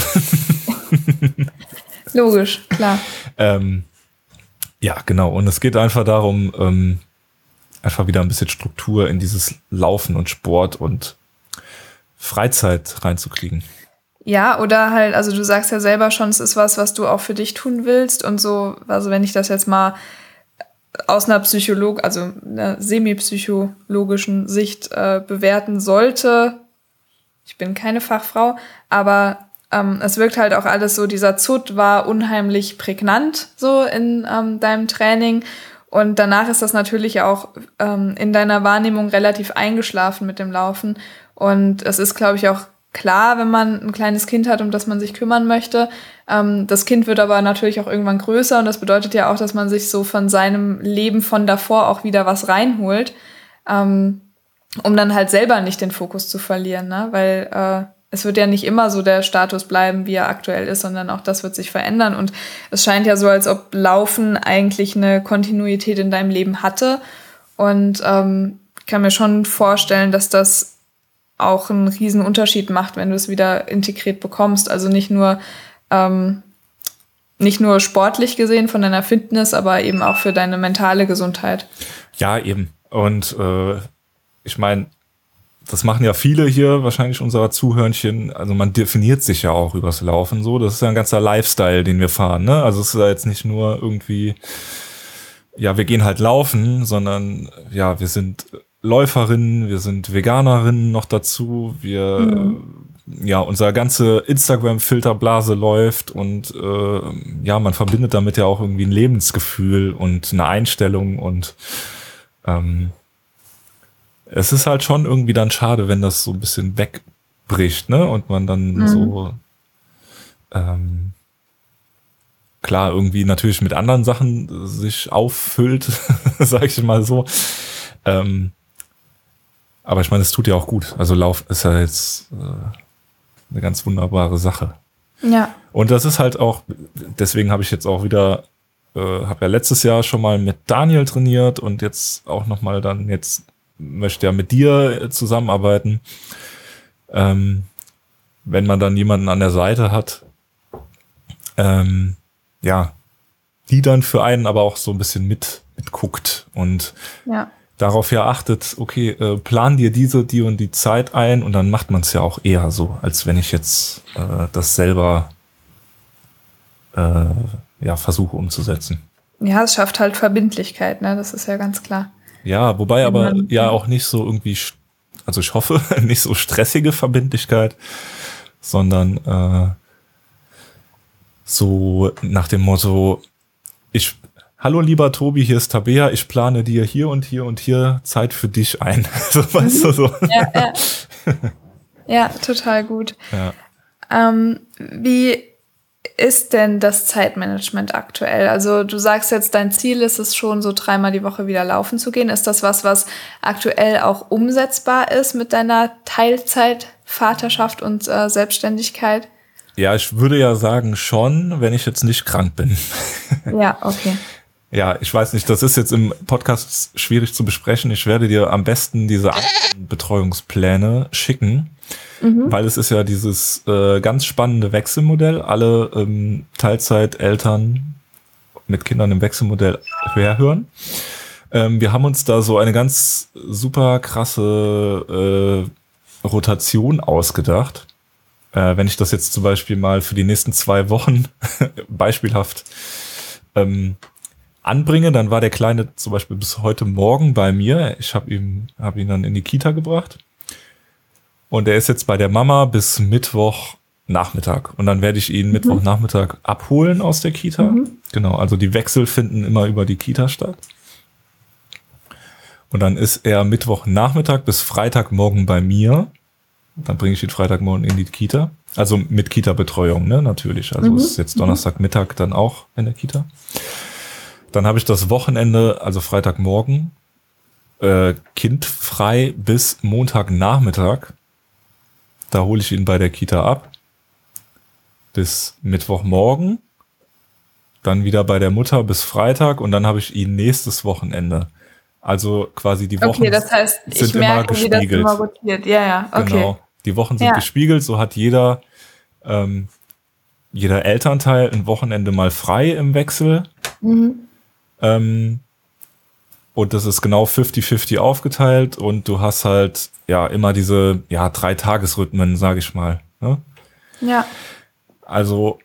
Logisch, klar. ähm, ja, genau. Und es geht einfach darum, ähm, einfach wieder ein bisschen Struktur in dieses Laufen und Sport und Freizeit reinzukriegen. Ja, oder halt, also du sagst ja selber schon, es ist was, was du auch für dich tun willst und so, also wenn ich das jetzt mal aus einer Psycholog, also einer semipsychologischen Sicht äh, bewerten sollte, ich bin keine Fachfrau, aber ähm, es wirkt halt auch alles so, dieser Zut war unheimlich prägnant so in ähm, deinem Training. Und danach ist das natürlich auch ähm, in deiner Wahrnehmung relativ eingeschlafen mit dem Laufen. Und es ist, glaube ich, auch klar, wenn man ein kleines Kind hat, um das man sich kümmern möchte. Ähm, das Kind wird aber natürlich auch irgendwann größer und das bedeutet ja auch, dass man sich so von seinem Leben von davor auch wieder was reinholt, ähm, um dann halt selber nicht den Fokus zu verlieren, ne? weil äh, es wird ja nicht immer so der Status bleiben, wie er aktuell ist, sondern auch das wird sich verändern. Und es scheint ja so, als ob Laufen eigentlich eine Kontinuität in deinem Leben hatte. Und ähm, kann mir schon vorstellen, dass das auch einen riesen Unterschied macht, wenn du es wieder integriert bekommst. Also nicht nur ähm, nicht nur sportlich gesehen von deiner Fitness, aber eben auch für deine mentale Gesundheit. Ja, eben. Und äh, ich meine, das machen ja viele hier wahrscheinlich unserer Zuhörnchen. Also man definiert sich ja auch übers Laufen so. Das ist ja ein ganzer Lifestyle, den wir fahren. Ne? Also es ist ja jetzt nicht nur irgendwie, ja, wir gehen halt laufen, sondern ja, wir sind Läuferinnen, wir sind Veganerinnen noch dazu. Wir, mhm. ja, unsere ganze Instagram-Filterblase läuft und äh, ja, man verbindet damit ja auch irgendwie ein Lebensgefühl und eine Einstellung und ähm, es ist halt schon irgendwie dann schade, wenn das so ein bisschen wegbricht, ne? Und man dann mhm. so ähm, klar irgendwie natürlich mit anderen Sachen sich auffüllt, sag ich mal so. Ähm, aber ich meine, es tut ja auch gut. Also Lauf ist ja jetzt äh, eine ganz wunderbare Sache. Ja. Und das ist halt auch, deswegen habe ich jetzt auch wieder, äh, habe ja letztes Jahr schon mal mit Daniel trainiert und jetzt auch noch mal dann jetzt möchte ja mit dir zusammenarbeiten. Ähm, wenn man dann jemanden an der Seite hat, ähm, ja, die dann für einen aber auch so ein bisschen mit mitguckt und ja. darauf ja achtet, okay, äh, plan dir diese, die und die Zeit ein und dann macht man es ja auch eher so, als wenn ich jetzt äh, das selber äh, ja versuche umzusetzen. Ja, es schafft halt Verbindlichkeit, ne? Das ist ja ganz klar. Ja, wobei aber ja auch nicht so irgendwie, also ich hoffe, nicht so stressige Verbindlichkeit, sondern äh, so nach dem Motto, ich, hallo lieber Tobi, hier ist Tabea, ich plane dir hier und hier und hier Zeit für dich ein. so, weißt du, so. Ja, ja. ja total gut. Ja. Ähm, wie ist denn das Zeitmanagement aktuell? Also du sagst jetzt, dein Ziel ist es schon, so dreimal die Woche wieder laufen zu gehen. Ist das was, was aktuell auch umsetzbar ist mit deiner Teilzeit, Vaterschaft und äh, Selbstständigkeit? Ja, ich würde ja sagen schon, wenn ich jetzt nicht krank bin. ja, okay. Ja, ich weiß nicht, das ist jetzt im Podcast schwierig zu besprechen. Ich werde dir am besten diese Betreuungspläne schicken mhm. weil es ist ja dieses äh, ganz spannende Wechselmodell. Alle ähm, Teilzeiteltern mit Kindern im Wechselmodell herhören. Ähm, wir haben uns da so eine ganz super krasse äh, Rotation ausgedacht. Äh, wenn ich das jetzt zum Beispiel mal für die nächsten zwei Wochen beispielhaft ähm, anbringe, dann war der Kleine zum Beispiel bis heute Morgen bei mir. Ich habe ihn, hab ihn dann in die Kita gebracht. Und er ist jetzt bei der Mama bis Mittwoch Nachmittag. Und dann werde ich ihn mhm. Mittwochnachmittag abholen aus der Kita. Mhm. Genau, also die Wechsel finden immer über die Kita statt. Und dann ist er Mittwochnachmittag bis Freitagmorgen bei mir. Dann bringe ich ihn Freitagmorgen in die Kita. Also mit Kita-Betreuung, ne, natürlich. Also mhm. ist jetzt Donnerstagmittag dann auch in der Kita. Dann habe ich das Wochenende, also Freitagmorgen, äh, kindfrei bis Montagnachmittag. Da hole ich ihn bei der Kita ab. Bis Mittwochmorgen. Dann wieder bei der Mutter bis Freitag und dann habe ich ihn nächstes Wochenende. Also quasi die Wochen okay, das heißt, sind merke, immer gespiegelt. Immer rotiert. Ja, ja, okay. Genau. Die Wochen sind ja. gespiegelt, so hat jeder, ähm, jeder Elternteil ein Wochenende mal frei im Wechsel. Mhm. Ähm, und das ist genau 50-50 aufgeteilt und du hast halt ja immer diese ja drei Tagesrhythmen, sage ich mal. Ne? Ja. Also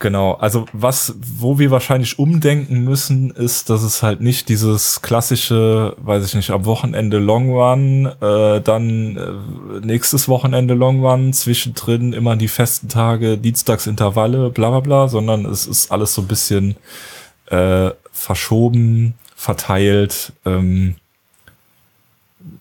Genau, also was, wo wir wahrscheinlich umdenken müssen, ist, dass es halt nicht dieses klassische, weiß ich nicht, am Wochenende Long Run, äh, dann äh, nächstes Wochenende Long Run, zwischendrin immer die festen Tage, Dienstagsintervalle, bla bla bla, sondern es ist alles so ein bisschen äh, verschoben, verteilt. Ähm,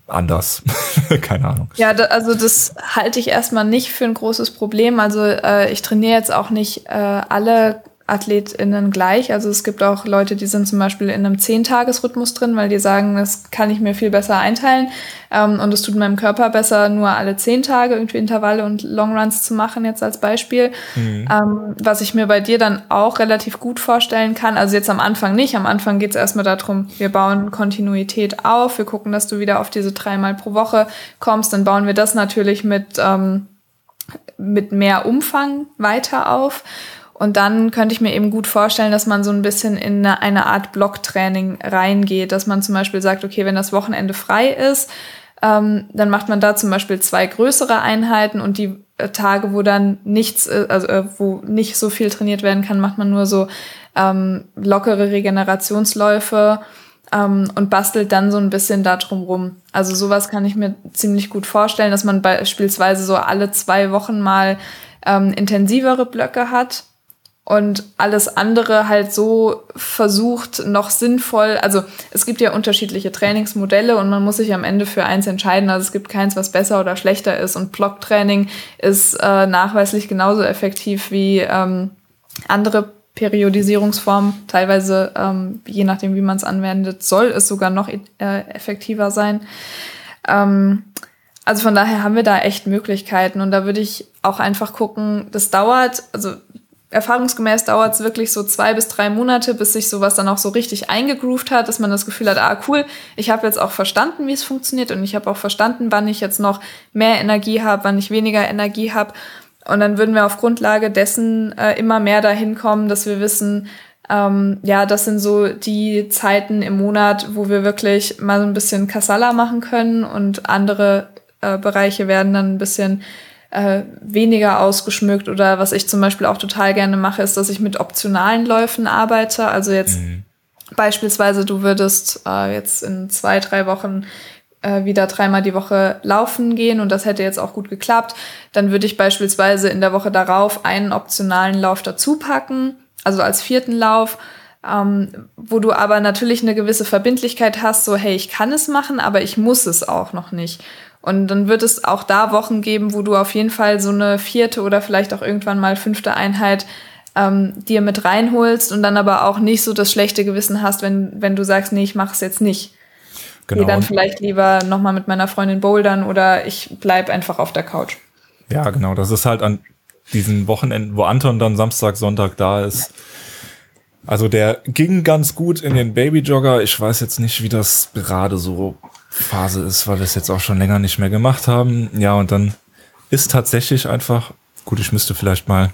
anders. Keine Ahnung. Ja, da, also das halte ich erstmal nicht für ein großes Problem. Also äh, ich trainiere jetzt auch nicht äh, alle AthletInnen gleich. Also es gibt auch Leute, die sind zum Beispiel in einem Zehntagesrhythmus drin, weil die sagen, das kann ich mir viel besser einteilen ähm, und es tut meinem Körper besser, nur alle zehn Tage irgendwie Intervalle und Longruns zu machen, jetzt als Beispiel. Mhm. Ähm, was ich mir bei dir dann auch relativ gut vorstellen kann, also jetzt am Anfang nicht, am Anfang geht es erstmal darum, wir bauen Kontinuität auf, wir gucken, dass du wieder auf diese dreimal pro Woche kommst, dann bauen wir das natürlich mit, ähm, mit mehr Umfang weiter auf. Und dann könnte ich mir eben gut vorstellen, dass man so ein bisschen in eine, eine Art Blocktraining reingeht, dass man zum Beispiel sagt, okay, wenn das Wochenende frei ist, ähm, dann macht man da zum Beispiel zwei größere Einheiten und die äh, Tage, wo dann nichts, äh, also äh, wo nicht so viel trainiert werden kann, macht man nur so ähm, lockere Regenerationsläufe ähm, und bastelt dann so ein bisschen da drum rum. Also sowas kann ich mir ziemlich gut vorstellen, dass man beispielsweise so alle zwei Wochen mal ähm, intensivere Blöcke hat und alles andere halt so versucht, noch sinnvoll, also es gibt ja unterschiedliche Trainingsmodelle und man muss sich am Ende für eins entscheiden. Also es gibt keins, was besser oder schlechter ist und Blocktraining ist äh, nachweislich genauso effektiv wie ähm, andere Periodisierungsformen. Teilweise, ähm, je nachdem, wie man es anwendet, soll es sogar noch äh, effektiver sein. Ähm, also von daher haben wir da echt Möglichkeiten und da würde ich auch einfach gucken, das dauert, also erfahrungsgemäß dauert es wirklich so zwei bis drei Monate, bis sich sowas dann auch so richtig eingegroovt hat, dass man das Gefühl hat, ah cool, ich habe jetzt auch verstanden, wie es funktioniert und ich habe auch verstanden, wann ich jetzt noch mehr Energie habe, wann ich weniger Energie habe. Und dann würden wir auf Grundlage dessen äh, immer mehr dahin kommen, dass wir wissen, ähm, ja, das sind so die Zeiten im Monat, wo wir wirklich mal so ein bisschen Kassala machen können und andere äh, Bereiche werden dann ein bisschen äh, weniger ausgeschmückt oder was ich zum Beispiel auch total gerne mache, ist, dass ich mit optionalen Läufen arbeite. Also jetzt mhm. beispielsweise, du würdest äh, jetzt in zwei, drei Wochen äh, wieder dreimal die Woche laufen gehen und das hätte jetzt auch gut geklappt. Dann würde ich beispielsweise in der Woche darauf einen optionalen Lauf dazu packen, also als vierten Lauf. Ähm, wo du aber natürlich eine gewisse Verbindlichkeit hast, so hey, ich kann es machen, aber ich muss es auch noch nicht. Und dann wird es auch da Wochen geben, wo du auf jeden Fall so eine vierte oder vielleicht auch irgendwann mal fünfte Einheit ähm, dir mit reinholst und dann aber auch nicht so das schlechte Gewissen hast, wenn, wenn du sagst, nee, ich mache es jetzt nicht. Genau. Geh dann vielleicht lieber nochmal mit meiner Freundin bouldern oder ich bleib einfach auf der Couch. Ja, genau. Das ist halt an diesen Wochenenden, wo Anton dann Samstag, Sonntag da ist. Also der ging ganz gut in den Babyjogger. Ich weiß jetzt nicht, wie das gerade so Phase ist, weil wir es jetzt auch schon länger nicht mehr gemacht haben. Ja, und dann ist tatsächlich einfach, gut, ich müsste vielleicht mal,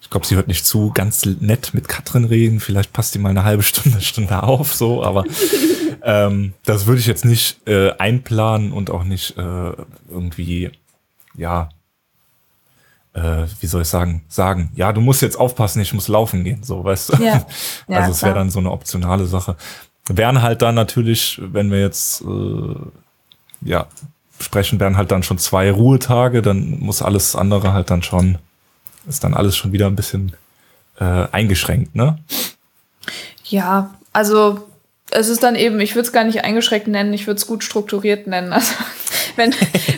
ich glaube, sie hört nicht zu, ganz nett mit Katrin reden. Vielleicht passt die mal eine halbe Stunde, Stunde auf, so, aber ähm, das würde ich jetzt nicht äh, einplanen und auch nicht äh, irgendwie, ja, äh, wie soll ich sagen, sagen, ja, du musst jetzt aufpassen, ich muss laufen gehen, so, weißt du? Ja. ja also es wäre dann so eine optionale Sache. Wären halt dann natürlich, wenn wir jetzt äh, ja sprechen, wären halt dann schon zwei Ruhetage, dann muss alles andere halt dann schon, ist dann alles schon wieder ein bisschen äh, eingeschränkt, ne? Ja, also es ist dann eben, ich würde es gar nicht eingeschränkt nennen, ich würde es gut strukturiert nennen. Also wenn,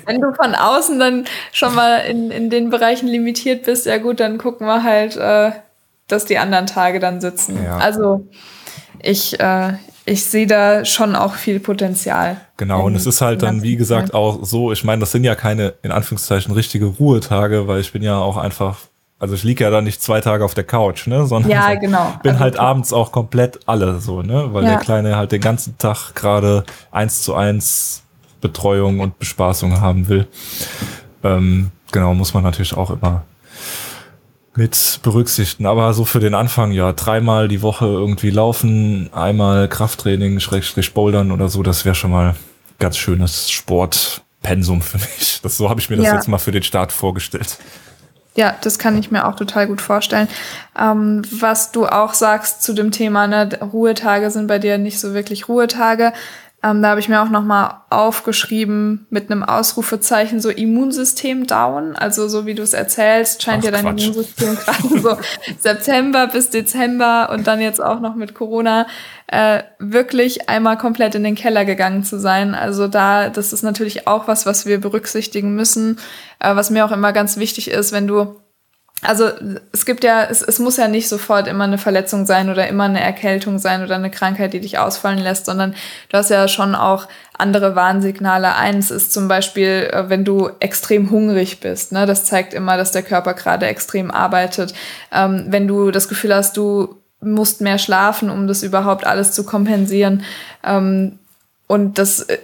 wenn du von außen dann schon mal in, in den Bereichen limitiert bist, ja gut, dann gucken wir halt, äh, dass die anderen Tage dann sitzen. Ja. Also ich, äh, ich sehe da schon auch viel Potenzial. Genau, und es ist halt dann, wie gesagt, auch so, ich meine, das sind ja keine, in Anführungszeichen, richtige Ruhetage, weil ich bin ja auch einfach, also ich liege ja da nicht zwei Tage auf der Couch, ne, sondern ja, genau. bin also, halt klar. abends auch komplett alle so, ne, weil ja. der Kleine halt den ganzen Tag gerade eins zu eins Betreuung und Bespaßung haben will. Ähm, genau, muss man natürlich auch immer mit berücksichtigen. Aber so für den Anfang, ja, dreimal die Woche irgendwie laufen, einmal Krafttraining, Schrägstrich Bouldern oder so, das wäre schon mal ganz schönes Sportpensum für mich. Das, so habe ich mir das ja. jetzt mal für den Start vorgestellt. Ja, das kann ich mir auch total gut vorstellen. Ähm, was du auch sagst zu dem Thema, ne, Ruhetage sind bei dir nicht so wirklich Ruhetage. Ähm, da habe ich mir auch nochmal aufgeschrieben mit einem Ausrufezeichen so Immunsystem down. Also so wie du es erzählst, scheint Ach, ja dein Quatsch. Immunsystem gerade so September bis Dezember und dann jetzt auch noch mit Corona äh, wirklich einmal komplett in den Keller gegangen zu sein. Also da, das ist natürlich auch was, was wir berücksichtigen müssen, äh, was mir auch immer ganz wichtig ist, wenn du also es gibt ja, es, es muss ja nicht sofort immer eine Verletzung sein oder immer eine Erkältung sein oder eine Krankheit, die dich ausfallen lässt, sondern du hast ja schon auch andere Warnsignale. Eins ist zum Beispiel, äh, wenn du extrem hungrig bist. Ne? Das zeigt immer, dass der Körper gerade extrem arbeitet. Ähm, wenn du das Gefühl hast, du musst mehr schlafen, um das überhaupt alles zu kompensieren. Ähm, und das äh,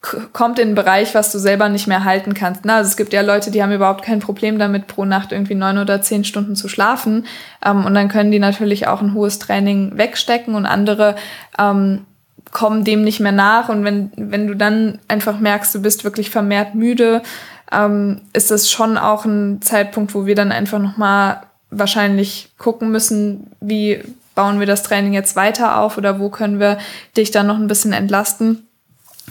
kommt in einen Bereich, was du selber nicht mehr halten kannst. Na, also es gibt ja Leute, die haben überhaupt kein Problem damit, pro Nacht irgendwie neun oder zehn Stunden zu schlafen. Ähm, und dann können die natürlich auch ein hohes Training wegstecken und andere ähm, kommen dem nicht mehr nach. Und wenn, wenn du dann einfach merkst, du bist wirklich vermehrt müde, ähm, ist das schon auch ein Zeitpunkt, wo wir dann einfach nochmal wahrscheinlich gucken müssen, wie bauen wir das Training jetzt weiter auf oder wo können wir dich dann noch ein bisschen entlasten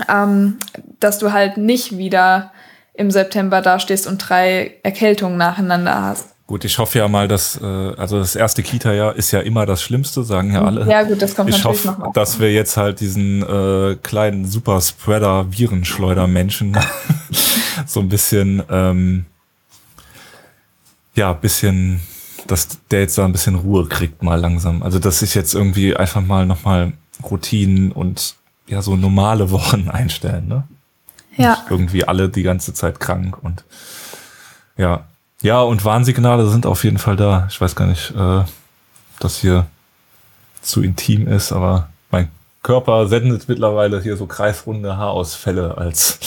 ähm, dass du halt nicht wieder im September dastehst und drei Erkältungen nacheinander hast. Gut, ich hoffe ja mal, dass, äh, also das erste Kita-Jahr ist ja immer das Schlimmste, sagen ja alle. Ja, gut, das kommt ich natürlich hoffe, noch dass wir jetzt halt diesen äh, kleinen Superspreader-Virenschleuder-Menschen so ein bisschen, ähm, ja, bisschen, dass der jetzt da ein bisschen Ruhe kriegt mal langsam. Also, dass ich jetzt irgendwie einfach mal nochmal Routinen und ja so normale Wochen einstellen, ne? Ja. Nicht irgendwie alle die ganze Zeit krank und ja. Ja, und Warnsignale sind auf jeden Fall da. Ich weiß gar nicht, äh, das hier zu intim ist, aber mein Körper sendet mittlerweile hier so kreisrunde Haarausfälle als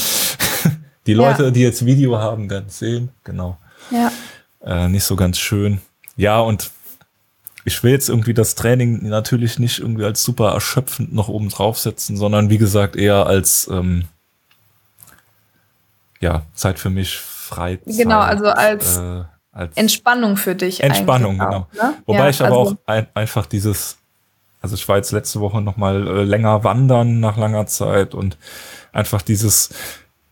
die Leute, ja. die jetzt Video haben, werden sehen. Genau. Ja. Äh, nicht so ganz schön. Ja, und ich will jetzt irgendwie das Training natürlich nicht irgendwie als super erschöpfend noch oben draufsetzen, sondern wie gesagt eher als ähm, ja, Zeit für mich, Freizeit. Genau, also als, äh, als Entspannung für dich. Entspannung, genau. Auch, ne? Wobei ja, ich aber also, auch ein, einfach dieses, also ich war jetzt letzte Woche nochmal äh, länger wandern nach langer Zeit und einfach dieses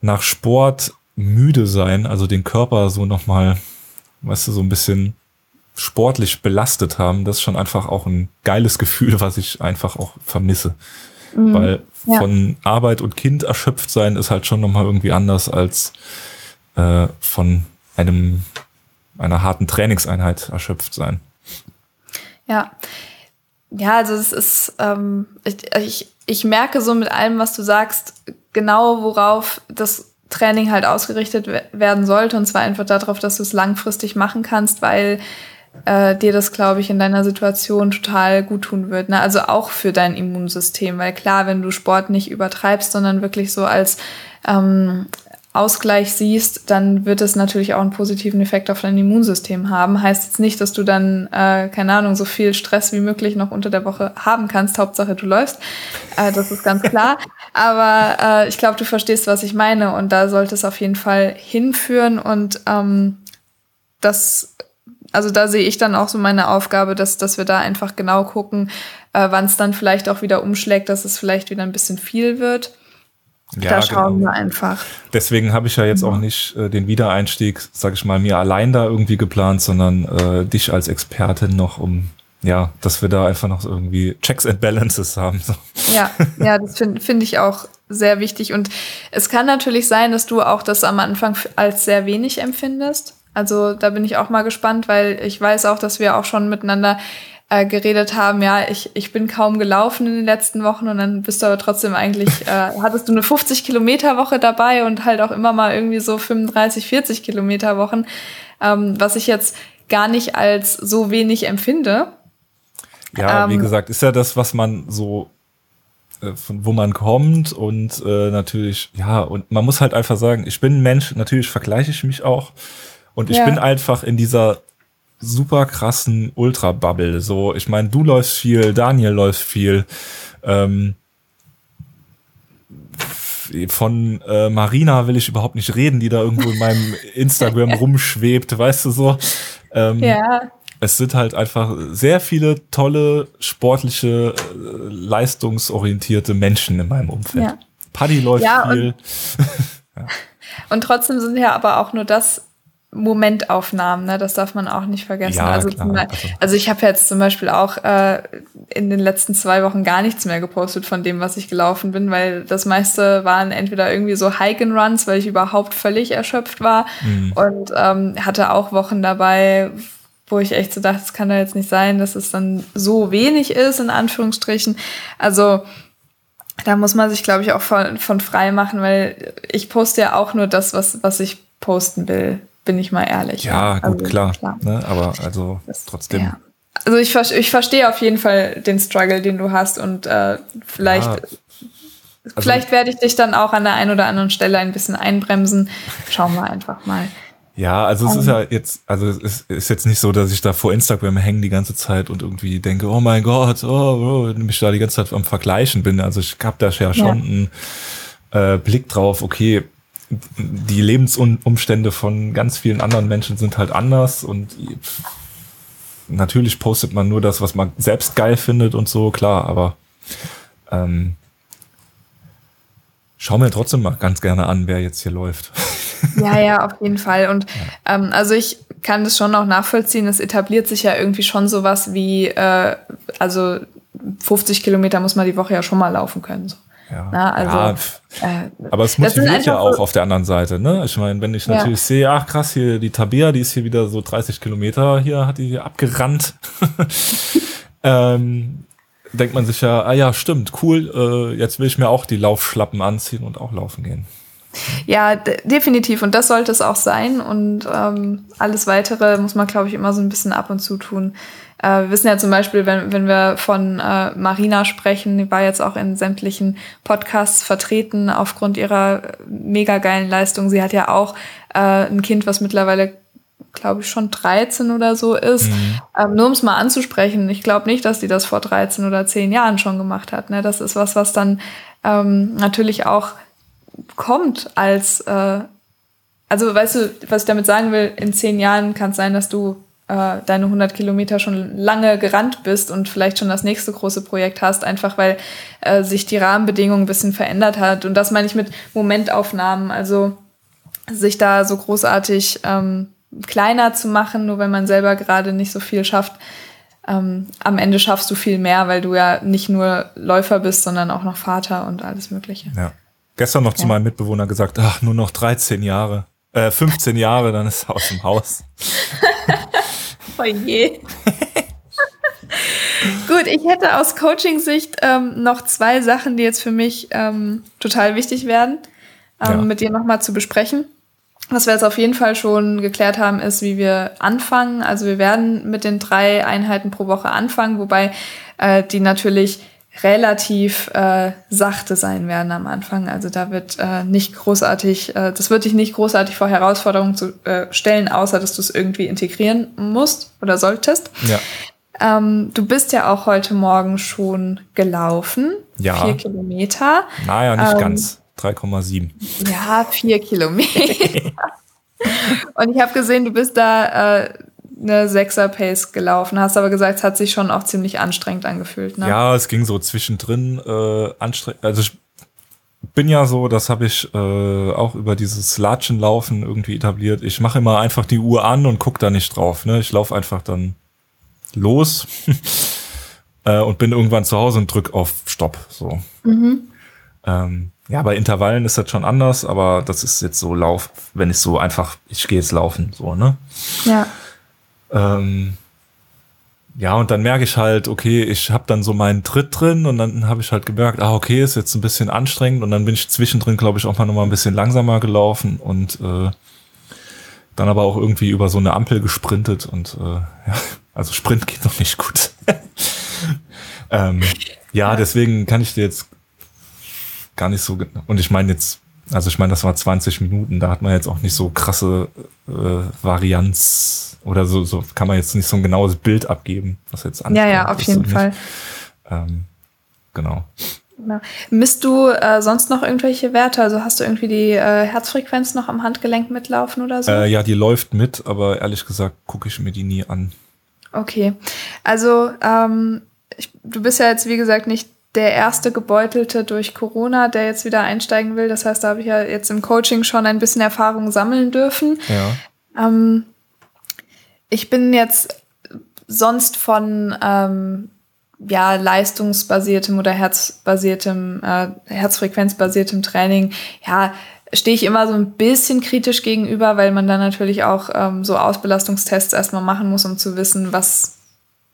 nach Sport müde sein, also den Körper so nochmal, weißt du, so ein bisschen sportlich belastet haben, das ist schon einfach auch ein geiles Gefühl, was ich einfach auch vermisse. Mhm. Weil ja. von Arbeit und Kind erschöpft sein ist halt schon nochmal irgendwie anders als äh, von einem einer harten Trainingseinheit erschöpft sein. Ja. Ja, also es ist, ähm, ich, ich, ich merke so mit allem, was du sagst, genau worauf das Training halt ausgerichtet werden sollte. Und zwar einfach darauf, dass du es langfristig machen kannst, weil äh, dir das, glaube ich, in deiner Situation total gut tun wird. Ne? Also auch für dein Immunsystem, weil klar, wenn du Sport nicht übertreibst, sondern wirklich so als ähm, Ausgleich siehst, dann wird es natürlich auch einen positiven Effekt auf dein Immunsystem haben. Heißt jetzt nicht, dass du dann, äh, keine Ahnung, so viel Stress wie möglich noch unter der Woche haben kannst. Hauptsache, du läufst. Äh, das ist ganz klar. Aber äh, ich glaube, du verstehst, was ich meine. Und da sollte es auf jeden Fall hinführen. Und ähm, das also da sehe ich dann auch so meine Aufgabe, dass, dass wir da einfach genau gucken, äh, wann es dann vielleicht auch wieder umschlägt, dass es vielleicht wieder ein bisschen viel wird. Ja, da schauen genau. wir einfach. Deswegen habe ich ja jetzt auch nicht äh, den Wiedereinstieg, sag ich mal, mir allein da irgendwie geplant, sondern äh, dich als Expertin noch, um ja, dass wir da einfach noch irgendwie Checks and Balances haben. So. Ja, ja, das finde find ich auch sehr wichtig. Und es kann natürlich sein, dass du auch das am Anfang als sehr wenig empfindest. Also da bin ich auch mal gespannt, weil ich weiß auch, dass wir auch schon miteinander äh, geredet haben, ja, ich, ich bin kaum gelaufen in den letzten Wochen und dann bist du aber trotzdem eigentlich, äh, hattest du eine 50 Kilometer Woche dabei und halt auch immer mal irgendwie so 35, 40 Kilometer Wochen, ähm, was ich jetzt gar nicht als so wenig empfinde. Ja, ähm, wie gesagt, ist ja das, was man so äh, von wo man kommt und äh, natürlich, ja, und man muss halt einfach sagen, ich bin ein Mensch, natürlich vergleiche ich mich auch und ich ja. bin einfach in dieser super krassen Ultra-Bubble. So, ich meine, du läufst viel, Daniel läuft viel. Ähm, von äh, Marina will ich überhaupt nicht reden, die da irgendwo in meinem Instagram rumschwebt, weißt du so. Ähm, ja. Es sind halt einfach sehr viele tolle, sportliche, äh, leistungsorientierte Menschen in meinem Umfeld. Ja. Paddy läuft ja, viel. Und, ja. und trotzdem sind ja aber auch nur das Momentaufnahmen, ne? das darf man auch nicht vergessen. Ja, also, klar. also, also ich habe jetzt zum Beispiel auch äh, in den letzten zwei Wochen gar nichts mehr gepostet von dem, was ich gelaufen bin, weil das meiste waren entweder irgendwie so Hike and Runs, weil ich überhaupt völlig erschöpft war mhm. und ähm, hatte auch Wochen dabei, wo ich echt so dachte, es kann da jetzt nicht sein, dass es dann so wenig ist, in Anführungsstrichen. Also da muss man sich, glaube ich, auch von, von frei machen, weil ich poste ja auch nur das, was, was ich posten will bin ich mal ehrlich. Ja, ja. gut, also, klar. klar. Ne? Aber also das, trotzdem. Ja. Also ich, ich verstehe auf jeden Fall den Struggle, den du hast und äh, vielleicht, ja. also, vielleicht werde ich dich dann auch an der einen oder anderen Stelle ein bisschen einbremsen. Schauen wir einfach mal. Ja, also es ist ja jetzt, also es ist jetzt nicht so, dass ich da vor Instagram hänge die ganze Zeit und irgendwie denke, oh mein Gott, oh, oh mich da die ganze Zeit am Vergleichen bin. Also ich habe da ja schon einen äh, Blick drauf, okay, die Lebensumstände von ganz vielen anderen Menschen sind halt anders und natürlich postet man nur das, was man selbst geil findet und so, klar, aber ähm, schau mir trotzdem mal ganz gerne an, wer jetzt hier läuft. Ja, ja, auf jeden Fall. Und ja. ähm, also ich kann das schon auch nachvollziehen. Es etabliert sich ja irgendwie schon sowas wie, äh, also 50 Kilometer muss man die Woche ja schon mal laufen können. So. Ja, Na, also, ja äh, aber es motiviert ja auch so auf der anderen Seite. Ne? Ich meine, wenn ich natürlich ja. sehe, ach krass, hier die Tabea, die ist hier wieder so 30 Kilometer, hier hat die hier abgerannt. ähm, denkt man sich ja, ah ja, stimmt, cool, äh, jetzt will ich mir auch die Laufschlappen anziehen und auch laufen gehen. Ja, definitiv. Und das sollte es auch sein. Und ähm, alles Weitere muss man, glaube ich, immer so ein bisschen ab und zu tun. Äh, wir wissen ja zum Beispiel, wenn, wenn wir von äh, Marina sprechen, die war jetzt auch in sämtlichen Podcasts vertreten aufgrund ihrer mega geilen Leistung. Sie hat ja auch äh, ein Kind, was mittlerweile glaube ich, schon 13 oder so ist. Mhm. Ähm, nur um es mal anzusprechen, ich glaube nicht, dass die das vor 13 oder 10 Jahren schon gemacht hat. Ne? Das ist was, was dann ähm, natürlich auch kommt als, äh, also weißt du, was ich damit sagen will, in 10 Jahren kann es sein, dass du äh, deine 100 Kilometer schon lange gerannt bist und vielleicht schon das nächste große Projekt hast, einfach weil äh, sich die Rahmenbedingungen ein bisschen verändert hat. Und das meine ich mit Momentaufnahmen, also sich da so großartig ähm, kleiner zu machen, nur wenn man selber gerade nicht so viel schafft. Ähm, am Ende schaffst du viel mehr, weil du ja nicht nur Läufer bist, sondern auch noch Vater und alles Mögliche. Ja. Gestern noch ja. zu meinem Mitbewohner gesagt, ach, nur noch 13 Jahre, äh, 15 Jahre, dann ist er aus dem Haus. Oh je. Gut, ich hätte aus Coaching-Sicht ähm, noch zwei Sachen, die jetzt für mich ähm, total wichtig werden, ähm, ja. mit dir nochmal zu besprechen. Was wir jetzt auf jeden Fall schon geklärt haben, ist, wie wir anfangen. Also wir werden mit den drei Einheiten pro Woche anfangen, wobei äh, die natürlich relativ äh, sachte sein werden am Anfang. Also da wird äh, nicht großartig, äh, das wird dich nicht großartig vor Herausforderungen zu äh, stellen, außer dass du es irgendwie integrieren musst oder solltest. Ja. Ähm, du bist ja auch heute Morgen schon gelaufen. Ja. Vier Kilometer. Naja, nicht ähm, ganz. 3,7. Ja, vier Kilometer. Und ich habe gesehen, du bist da äh, eine Sechser-Pace gelaufen, hast aber gesagt, es hat sich schon auch ziemlich anstrengend angefühlt. Ne? Ja, es ging so zwischendrin äh, anstrengend. Also ich bin ja so, das habe ich äh, auch über dieses Latschenlaufen irgendwie etabliert. Ich mache immer einfach die Uhr an und guck da nicht drauf. Ne? Ich laufe einfach dann los äh, und bin irgendwann zu Hause und drück auf Stopp. So. Mhm. Ähm, ja, bei Intervallen ist das schon anders, aber das ist jetzt so Lauf, wenn ich so einfach, ich gehe jetzt laufen, so, ne? Ja. Ähm, ja, und dann merke ich halt, okay, ich habe dann so meinen Tritt drin und dann habe ich halt gemerkt, ah, okay, ist jetzt ein bisschen anstrengend und dann bin ich zwischendrin, glaube ich, auch mal nochmal ein bisschen langsamer gelaufen und äh, dann aber auch irgendwie über so eine Ampel gesprintet und äh, ja, also Sprint geht noch nicht gut. ähm, ja, deswegen kann ich dir jetzt gar nicht so, und ich meine jetzt, also ich meine, das war 20 Minuten, da hat man jetzt auch nicht so krasse äh, Varianz oder so, so kann man jetzt nicht so ein genaues Bild abgeben, was jetzt Ja, ja, auf jeden Fall. Ähm, genau. Genau. Misst du äh, sonst noch irgendwelche Werte? Also hast du irgendwie die äh, Herzfrequenz noch am Handgelenk mitlaufen oder so? Äh, ja, die läuft mit, aber ehrlich gesagt gucke ich mir die nie an. Okay. Also ähm, ich, du bist ja jetzt, wie gesagt, nicht der erste Gebeutelte durch Corona, der jetzt wieder einsteigen will. Das heißt, da habe ich ja jetzt im Coaching schon ein bisschen Erfahrung sammeln dürfen. Ja. Ähm, ich bin jetzt sonst von ähm, ja, leistungsbasiertem oder herzbasiertem, äh, herzfrequenzbasiertem Training, ja, stehe ich immer so ein bisschen kritisch gegenüber, weil man dann natürlich auch ähm, so Ausbelastungstests erstmal machen muss, um zu wissen, was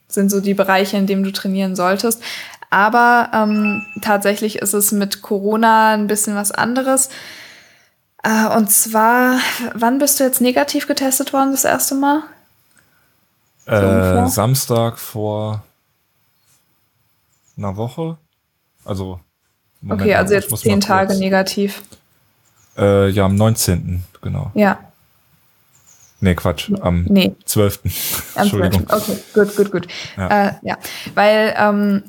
sind so die Bereiche, in denen du trainieren solltest. Aber ähm, tatsächlich ist es mit Corona ein bisschen was anderes. Äh, und zwar, wann bist du jetzt negativ getestet worden das erste Mal? So äh, Samstag vor einer Woche. Also. Moment, okay, also jetzt zehn Tage negativ. Äh, ja, am 19. genau. Ja. Nee, Quatsch, am nee. 12. Entschuldigung. Okay, gut, gut, gut. Ja, äh, ja. weil ähm,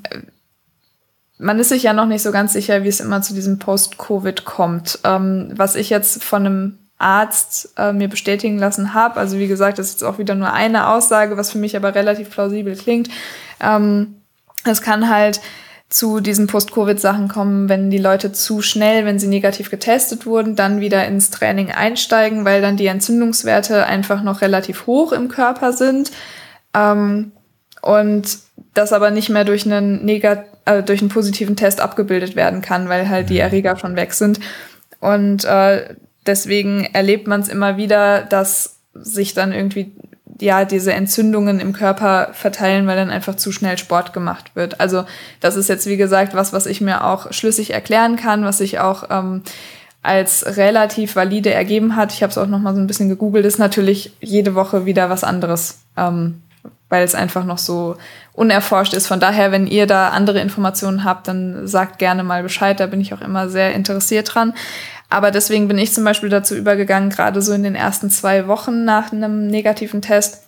man ist sich ja noch nicht so ganz sicher, wie es immer zu diesem Post-Covid kommt. Ähm, was ich jetzt von einem Arzt äh, mir bestätigen lassen habe, also wie gesagt, das ist jetzt auch wieder nur eine Aussage, was für mich aber relativ plausibel klingt. Ähm, es kann halt zu diesen Post-Covid-Sachen kommen, wenn die Leute zu schnell, wenn sie negativ getestet wurden, dann wieder ins Training einsteigen, weil dann die Entzündungswerte einfach noch relativ hoch im Körper sind. Ähm, und das aber nicht mehr durch einen, negat äh, durch einen positiven Test abgebildet werden kann, weil halt die. Erreger schon weg sind. Und äh, deswegen erlebt man es immer wieder, dass sich dann irgendwie ja diese Entzündungen im Körper verteilen, weil dann einfach zu schnell Sport gemacht wird. Also das ist jetzt wie gesagt was, was ich mir auch schlüssig erklären kann, was ich auch ähm, als relativ valide ergeben hat. Ich habe es auch noch mal so ein bisschen gegoogelt. Ist natürlich jede Woche wieder was anderes, ähm, weil es einfach noch so unerforscht ist. Von daher, wenn ihr da andere Informationen habt, dann sagt gerne mal Bescheid. Da bin ich auch immer sehr interessiert dran. Aber deswegen bin ich zum Beispiel dazu übergegangen, gerade so in den ersten zwei Wochen nach einem negativen Test,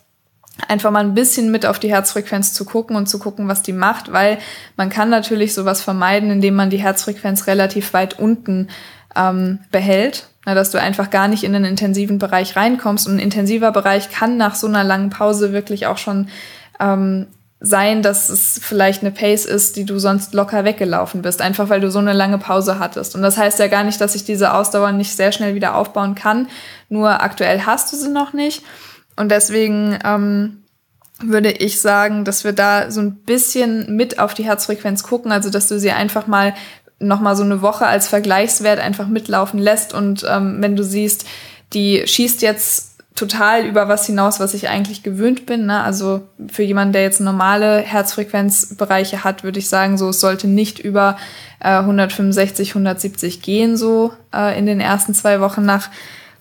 einfach mal ein bisschen mit auf die Herzfrequenz zu gucken und zu gucken, was die macht, weil man kann natürlich sowas vermeiden, indem man die Herzfrequenz relativ weit unten ähm, behält, na, dass du einfach gar nicht in den intensiven Bereich reinkommst. Und ein intensiver Bereich kann nach so einer langen Pause wirklich auch schon ähm, sein, dass es vielleicht eine Pace ist, die du sonst locker weggelaufen bist, einfach weil du so eine lange Pause hattest. Und das heißt ja gar nicht, dass ich diese Ausdauer nicht sehr schnell wieder aufbauen kann. Nur aktuell hast du sie noch nicht. Und deswegen ähm, würde ich sagen, dass wir da so ein bisschen mit auf die Herzfrequenz gucken, also dass du sie einfach mal noch mal so eine Woche als Vergleichswert einfach mitlaufen lässt und ähm, wenn du siehst, die schießt jetzt total über was hinaus, was ich eigentlich gewöhnt bin. Ne? Also für jemanden, der jetzt normale Herzfrequenzbereiche hat, würde ich sagen, so es sollte nicht über äh, 165, 170 gehen, so äh, in den ersten zwei Wochen nach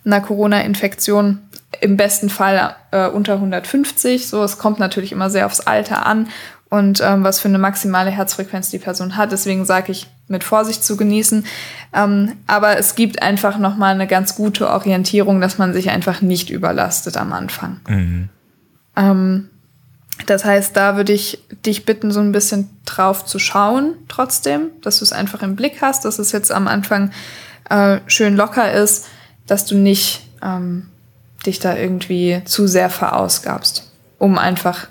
einer Corona-Infektion. Im besten Fall äh, unter 150. So, es kommt natürlich immer sehr aufs Alter an und ähm, was für eine maximale Herzfrequenz die Person hat. Deswegen sage ich, mit Vorsicht zu genießen. Ähm, aber es gibt einfach noch mal eine ganz gute Orientierung, dass man sich einfach nicht überlastet am Anfang. Mhm. Ähm, das heißt, da würde ich dich bitten, so ein bisschen drauf zu schauen, trotzdem, dass du es einfach im Blick hast, dass es jetzt am Anfang äh, schön locker ist, dass du nicht ähm, dich da irgendwie zu sehr verausgabst, um einfach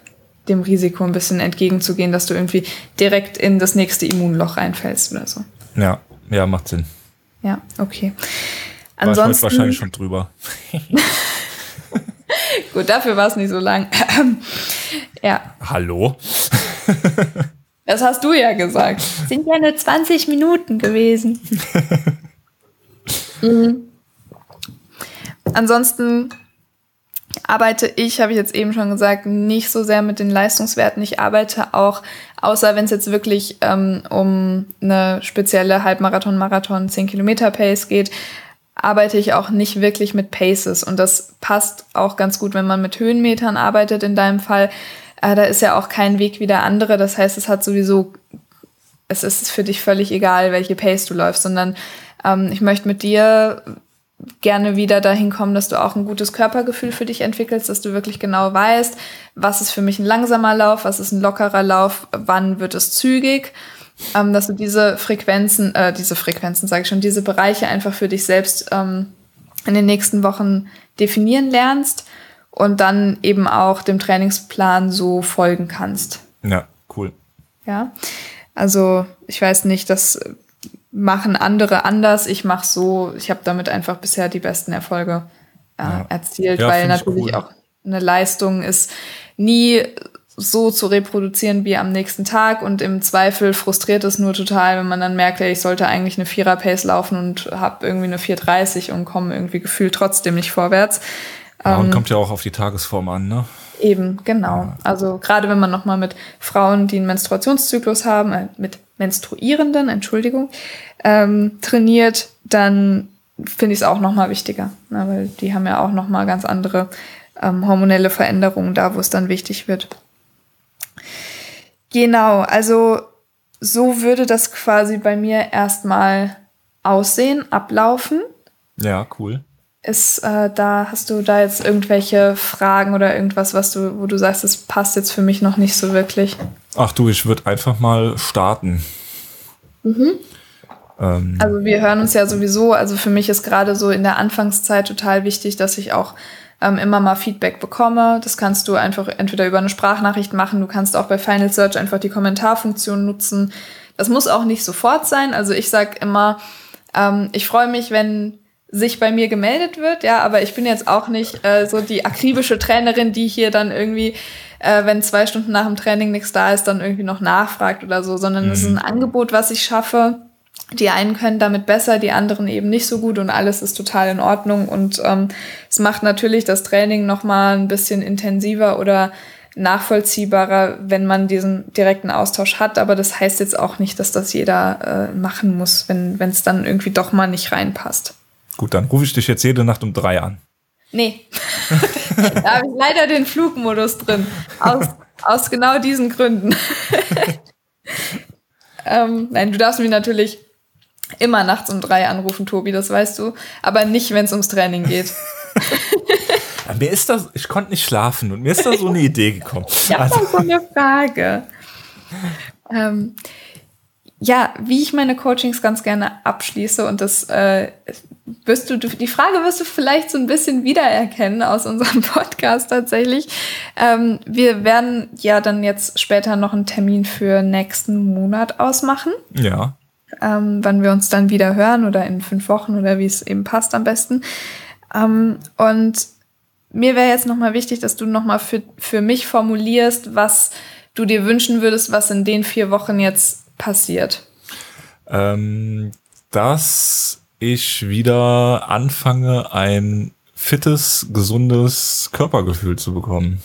dem Risiko ein bisschen entgegenzugehen, dass du irgendwie direkt in das nächste Immunloch reinfällst oder so. Ja, ja, macht Sinn. Ja, okay. Ansonsten war ich wahrscheinlich schon drüber. Gut, dafür war es nicht so lang. ja. Hallo? das hast du ja gesagt. Sind ja nur 20 Minuten gewesen. mhm. Ansonsten arbeite ich, habe ich jetzt eben schon gesagt, nicht so sehr mit den Leistungswerten. Ich arbeite auch, außer wenn es jetzt wirklich ähm, um eine spezielle Halbmarathon, Marathon, 10 Kilometer Pace geht, arbeite ich auch nicht wirklich mit Paces. Und das passt auch ganz gut, wenn man mit Höhenmetern arbeitet in deinem Fall. Äh, da ist ja auch kein Weg wie der andere. Das heißt, es hat sowieso, es ist für dich völlig egal, welche Pace du läufst, sondern ähm, ich möchte mit dir gerne wieder dahin kommen, dass du auch ein gutes Körpergefühl für dich entwickelst, dass du wirklich genau weißt, was ist für mich ein langsamer Lauf, was ist ein lockerer Lauf, wann wird es zügig. ähm, dass du diese Frequenzen, äh, diese Frequenzen, sage ich schon, diese Bereiche einfach für dich selbst ähm, in den nächsten Wochen definieren lernst und dann eben auch dem Trainingsplan so folgen kannst. Ja, cool. Ja, also ich weiß nicht, das machen andere anders. Ich mache so, ich habe damit einfach bisher die besten Erfolge äh, ja. erzielt, ja, weil natürlich cool. auch eine Leistung ist nie so zu reproduzieren wie am nächsten Tag und im Zweifel frustriert es nur total, wenn man dann merkt, ey, ich sollte eigentlich eine Vierer-Pace laufen und habe irgendwie eine 4,30 und komme irgendwie gefühlt trotzdem nicht vorwärts. Ja, und ähm, kommt ja auch auf die Tagesform an, ne? Eben, genau. Also gerade wenn man nochmal mit Frauen, die einen Menstruationszyklus haben, äh, mit Menstruierenden, Entschuldigung, ähm, trainiert, dann finde ich es auch nochmal wichtiger, ne? weil die haben ja auch nochmal ganz andere ähm, hormonelle Veränderungen da, wo es dann wichtig wird. Genau, also so würde das quasi bei mir erstmal aussehen, ablaufen. Ja, cool. Ist äh, da, hast du da jetzt irgendwelche Fragen oder irgendwas, was du, wo du sagst, das passt jetzt für mich noch nicht so wirklich? Ach du, ich würde einfach mal starten. Mhm. Ähm. Also wir hören uns ja sowieso, also für mich ist gerade so in der Anfangszeit total wichtig, dass ich auch ähm, immer mal Feedback bekomme. Das kannst du einfach entweder über eine Sprachnachricht machen, du kannst auch bei Final Search einfach die Kommentarfunktion nutzen. Das muss auch nicht sofort sein. Also ich sag immer, ähm, ich freue mich, wenn sich bei mir gemeldet wird, ja, aber ich bin jetzt auch nicht äh, so die akribische Trainerin, die hier dann irgendwie, äh, wenn zwei Stunden nach dem Training nichts da ist, dann irgendwie noch nachfragt oder so, sondern es mhm. ist ein Angebot, was ich schaffe die einen können damit besser, die anderen eben nicht so gut und alles ist total in Ordnung. Und ähm, es macht natürlich das Training nochmal ein bisschen intensiver oder nachvollziehbarer, wenn man diesen direkten Austausch hat. Aber das heißt jetzt auch nicht, dass das jeder äh, machen muss, wenn es dann irgendwie doch mal nicht reinpasst. Gut, dann rufe ich dich jetzt jede Nacht um drei an. Nee. da habe ich leider den Flugmodus drin. Aus, aus genau diesen Gründen. ähm, nein, du darfst mich natürlich immer nachts um drei anrufen, Tobi, das weißt du. Aber nicht, wenn es ums Training geht. ja, mir ist das, ich konnte nicht schlafen und mir ist da so eine Idee gekommen. Ja, also. so eine Frage. Ähm, ja, wie ich meine Coachings ganz gerne abschließe und das äh, wirst du, die Frage wirst du vielleicht so ein bisschen wiedererkennen aus unserem Podcast tatsächlich. Ähm, wir werden ja dann jetzt später noch einen Termin für nächsten Monat ausmachen. Ja ähm, wann wir uns dann wieder hören oder in fünf Wochen oder wie es eben passt am besten. Ähm, und mir wäre jetzt nochmal wichtig, dass du nochmal für, für mich formulierst, was du dir wünschen würdest, was in den vier Wochen jetzt passiert. Ähm, dass ich wieder anfange, ein fittes, gesundes Körpergefühl zu bekommen.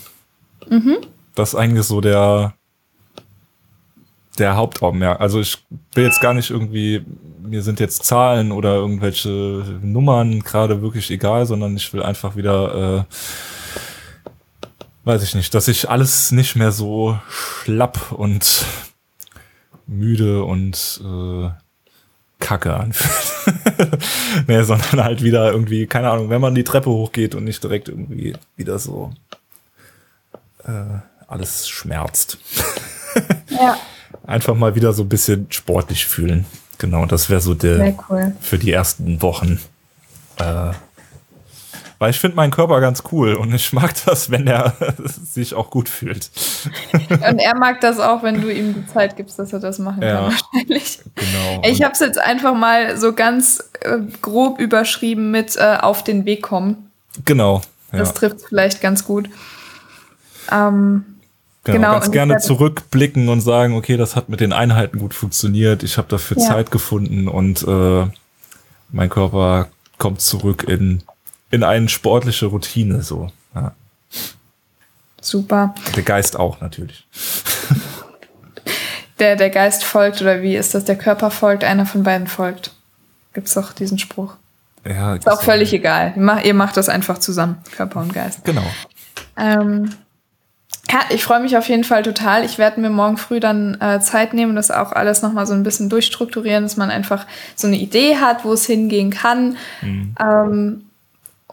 Mhm. Das ist eigentlich so der, der Hauptaugenmerk. Also ich will jetzt gar nicht irgendwie, mir sind jetzt Zahlen oder irgendwelche Nummern gerade wirklich egal, sondern ich will einfach wieder, äh, weiß ich nicht, dass ich alles nicht mehr so schlapp und müde und äh, Kacke anfühlt. nee, sondern halt wieder irgendwie, keine Ahnung, wenn man die Treppe hochgeht und nicht direkt irgendwie wieder so äh, alles schmerzt. ja einfach mal wieder so ein bisschen sportlich fühlen. Genau, das wäre so der cool. für die ersten Wochen. Äh, weil ich finde meinen Körper ganz cool und ich mag das, wenn er sich auch gut fühlt. Und er mag das auch, wenn du ihm die Zeit gibst, dass er das machen ja, kann, wahrscheinlich. Genau. Ich habe es jetzt einfach mal so ganz äh, grob überschrieben mit äh, auf den Weg kommen. Genau. Ja. Das trifft vielleicht ganz gut. Ähm, Genau, genau ganz gerne zurückblicken und sagen, okay, das hat mit den Einheiten gut funktioniert, ich habe dafür ja. Zeit gefunden und äh, mein Körper kommt zurück in, in eine sportliche Routine. So. Ja. Super. Der Geist auch natürlich. Der, der Geist folgt, oder wie ist das? Der Körper folgt, einer von beiden folgt. Gibt's doch diesen Spruch. Ja, ist auch völlig ja. egal. Ihr macht das einfach zusammen, Körper und Geist. Genau. Ähm, ja, ich freue mich auf jeden Fall total. Ich werde mir morgen früh dann äh, Zeit nehmen, das auch alles nochmal so ein bisschen durchstrukturieren, dass man einfach so eine Idee hat, wo es hingehen kann. Mhm. Ähm,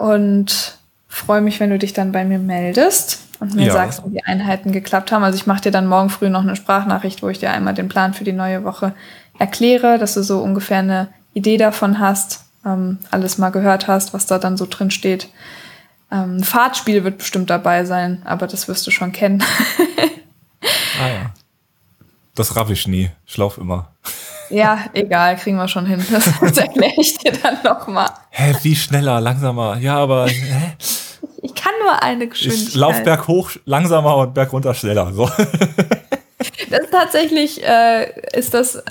und freue mich, wenn du dich dann bei mir meldest. und mir ja. sagst, wie die Einheiten geklappt haben. Also ich mache dir dann morgen früh noch eine Sprachnachricht, wo ich dir einmal den Plan für die neue Woche erkläre, dass du so ungefähr eine Idee davon hast, ähm, alles mal gehört hast, was da dann so drin steht. Ähm, ein Fahrtspiel wird bestimmt dabei sein, aber das wirst du schon kennen. ah ja. Das raff ich nie. Ich lauf immer. Ja, egal, kriegen wir schon hin. Das, das erkläre ich dir dann nochmal. Hä, wie schneller, langsamer? Ja, aber. Hä? Ich kann nur eine Geschwindigkeit. Ich lauf berghoch langsamer und bergunter schneller. So. Das ist tatsächlich, äh, ist das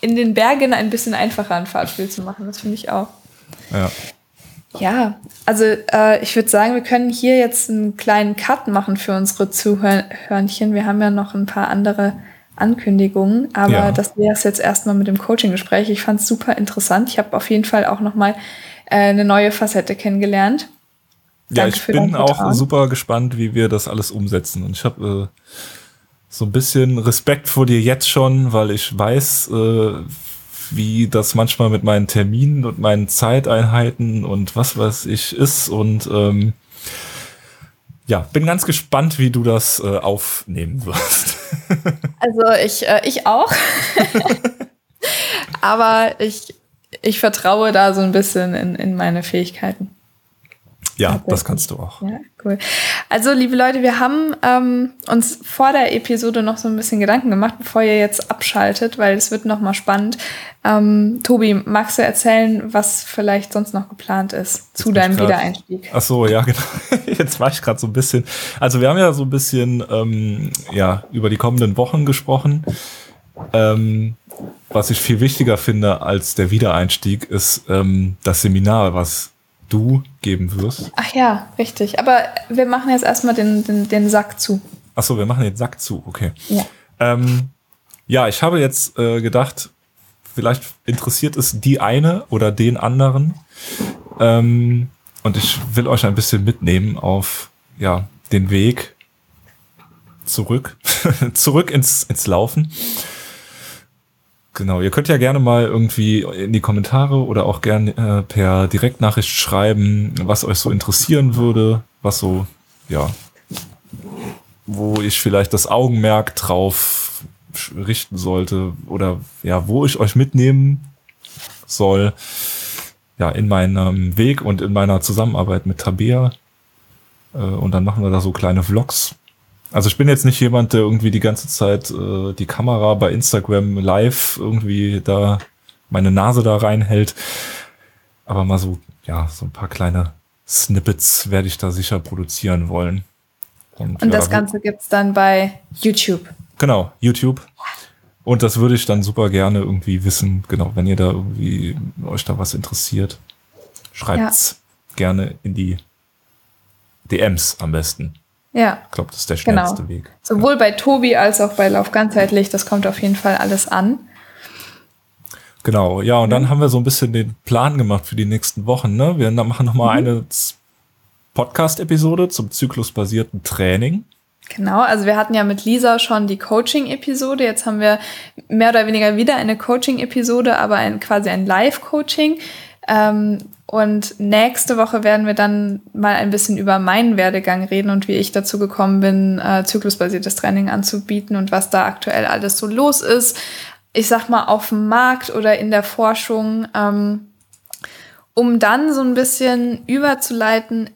in den Bergen ein bisschen einfacher, ein Fahrtspiel zu machen. Das finde ich auch. Ja. Ja, also äh, ich würde sagen, wir können hier jetzt einen kleinen Cut machen für unsere Zuhörnchen. Wir haben ja noch ein paar andere Ankündigungen, aber ja. das wäre es jetzt erstmal mit dem Coaching-Gespräch. Ich fand es super interessant. Ich habe auf jeden Fall auch nochmal äh, eine neue Facette kennengelernt. Ja, Danke ich bin auch super gespannt, wie wir das alles umsetzen. Und ich habe äh, so ein bisschen Respekt vor dir jetzt schon, weil ich weiß, äh, wie das manchmal mit meinen Terminen und meinen Zeiteinheiten und was weiß ich ist. Und ähm, ja, bin ganz gespannt, wie du das äh, aufnehmen wirst. Also ich, äh, ich auch. Aber ich, ich vertraue da so ein bisschen in, in meine Fähigkeiten. Ja, das kannst du auch. Ja, cool. Also, liebe Leute, wir haben ähm, uns vor der Episode noch so ein bisschen Gedanken gemacht, bevor ihr jetzt abschaltet, weil es wird noch mal spannend. Ähm, Tobi, magst du erzählen, was vielleicht sonst noch geplant ist zu deinem grad, Wiedereinstieg? Ach so, ja, genau. Jetzt war ich gerade so ein bisschen. Also, wir haben ja so ein bisschen ähm, ja über die kommenden Wochen gesprochen. Ähm, was ich viel wichtiger finde als der Wiedereinstieg, ist ähm, das Seminar, was du geben wirst. Ach ja, richtig. Aber wir machen jetzt erstmal den, den, den Sack zu. Ach so, wir machen den Sack zu, okay. Ja, ähm, ja ich habe jetzt äh, gedacht, vielleicht interessiert es die eine oder den anderen. Ähm, und ich will euch ein bisschen mitnehmen auf ja, den Weg zurück, zurück ins, ins Laufen. Genau, ihr könnt ja gerne mal irgendwie in die Kommentare oder auch gerne äh, per Direktnachricht schreiben, was euch so interessieren würde, was so, ja, wo ich vielleicht das Augenmerk drauf richten sollte oder ja, wo ich euch mitnehmen soll, ja, in meinem Weg und in meiner Zusammenarbeit mit Tabea. Äh, und dann machen wir da so kleine Vlogs also ich bin jetzt nicht jemand, der irgendwie die ganze Zeit äh, die Kamera bei Instagram live irgendwie da meine Nase da reinhält. Aber mal so, ja, so ein paar kleine Snippets werde ich da sicher produzieren wollen. Und, Und ja, das Ganze gibt's dann bei YouTube. Genau, YouTube. Und das würde ich dann super gerne irgendwie wissen. Genau, wenn ihr da irgendwie euch da was interessiert, schreibt's ja. gerne in die DMs am besten. Ja. Ich glaube, das ist der schnellste genau. Weg. Sowohl bei Tobi als auch bei Lauf ganzheitlich, das kommt auf jeden Fall alles an. Genau, ja, und dann haben wir so ein bisschen den Plan gemacht für die nächsten Wochen. Ne? Wir machen nochmal mhm. eine Podcast-Episode zum zyklusbasierten Training. Genau, also wir hatten ja mit Lisa schon die Coaching-Episode. Jetzt haben wir mehr oder weniger wieder eine Coaching-Episode, aber ein, quasi ein Live-Coaching. Ähm, und nächste Woche werden wir dann mal ein bisschen über meinen Werdegang reden und wie ich dazu gekommen bin, äh, zyklusbasiertes Training anzubieten und was da aktuell alles so los ist. Ich sag mal auf dem Markt oder in der Forschung, ähm, um dann so ein bisschen überzuleiten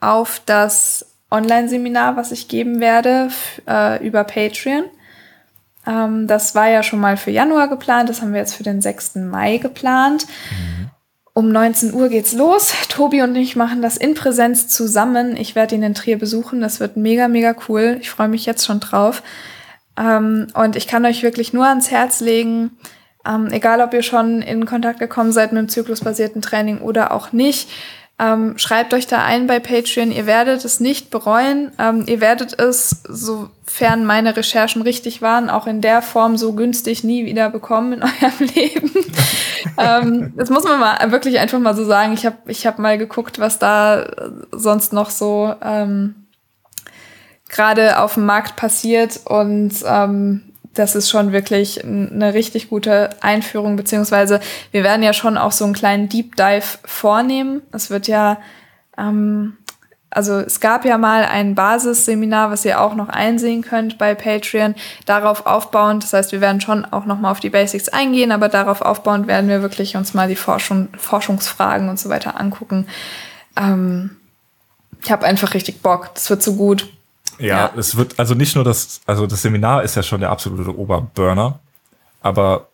auf das Online-Seminar, was ich geben werde äh, über Patreon. Ähm, das war ja schon mal für Januar geplant, das haben wir jetzt für den 6. Mai geplant. Mhm. Um 19 Uhr geht's los. Tobi und ich machen das in Präsenz zusammen. Ich werde ihn in Trier besuchen. Das wird mega, mega cool. Ich freue mich jetzt schon drauf. Ähm, und ich kann euch wirklich nur ans Herz legen, ähm, egal ob ihr schon in Kontakt gekommen seid mit dem zyklusbasierten Training oder auch nicht, ähm, schreibt euch da ein bei Patreon. Ihr werdet es nicht bereuen. Ähm, ihr werdet es, sofern meine Recherchen richtig waren, auch in der Form so günstig nie wieder bekommen in eurem Leben. ähm, das muss man mal wirklich einfach mal so sagen. Ich habe ich hab mal geguckt, was da sonst noch so ähm, gerade auf dem Markt passiert und ähm, das ist schon wirklich eine richtig gute Einführung, beziehungsweise wir werden ja schon auch so einen kleinen Deep Dive vornehmen. Es wird ja ähm, also es gab ja mal ein Basisseminar, was ihr auch noch einsehen könnt bei Patreon, darauf aufbauend. Das heißt, wir werden schon auch noch mal auf die Basics eingehen, aber darauf aufbauend werden wir wirklich uns mal die Forschung, Forschungsfragen und so weiter angucken. Ähm, ich habe einfach richtig Bock. Das wird so gut. Ja, ja, es wird also nicht nur das, also das Seminar ist ja schon der absolute Oberburner, aber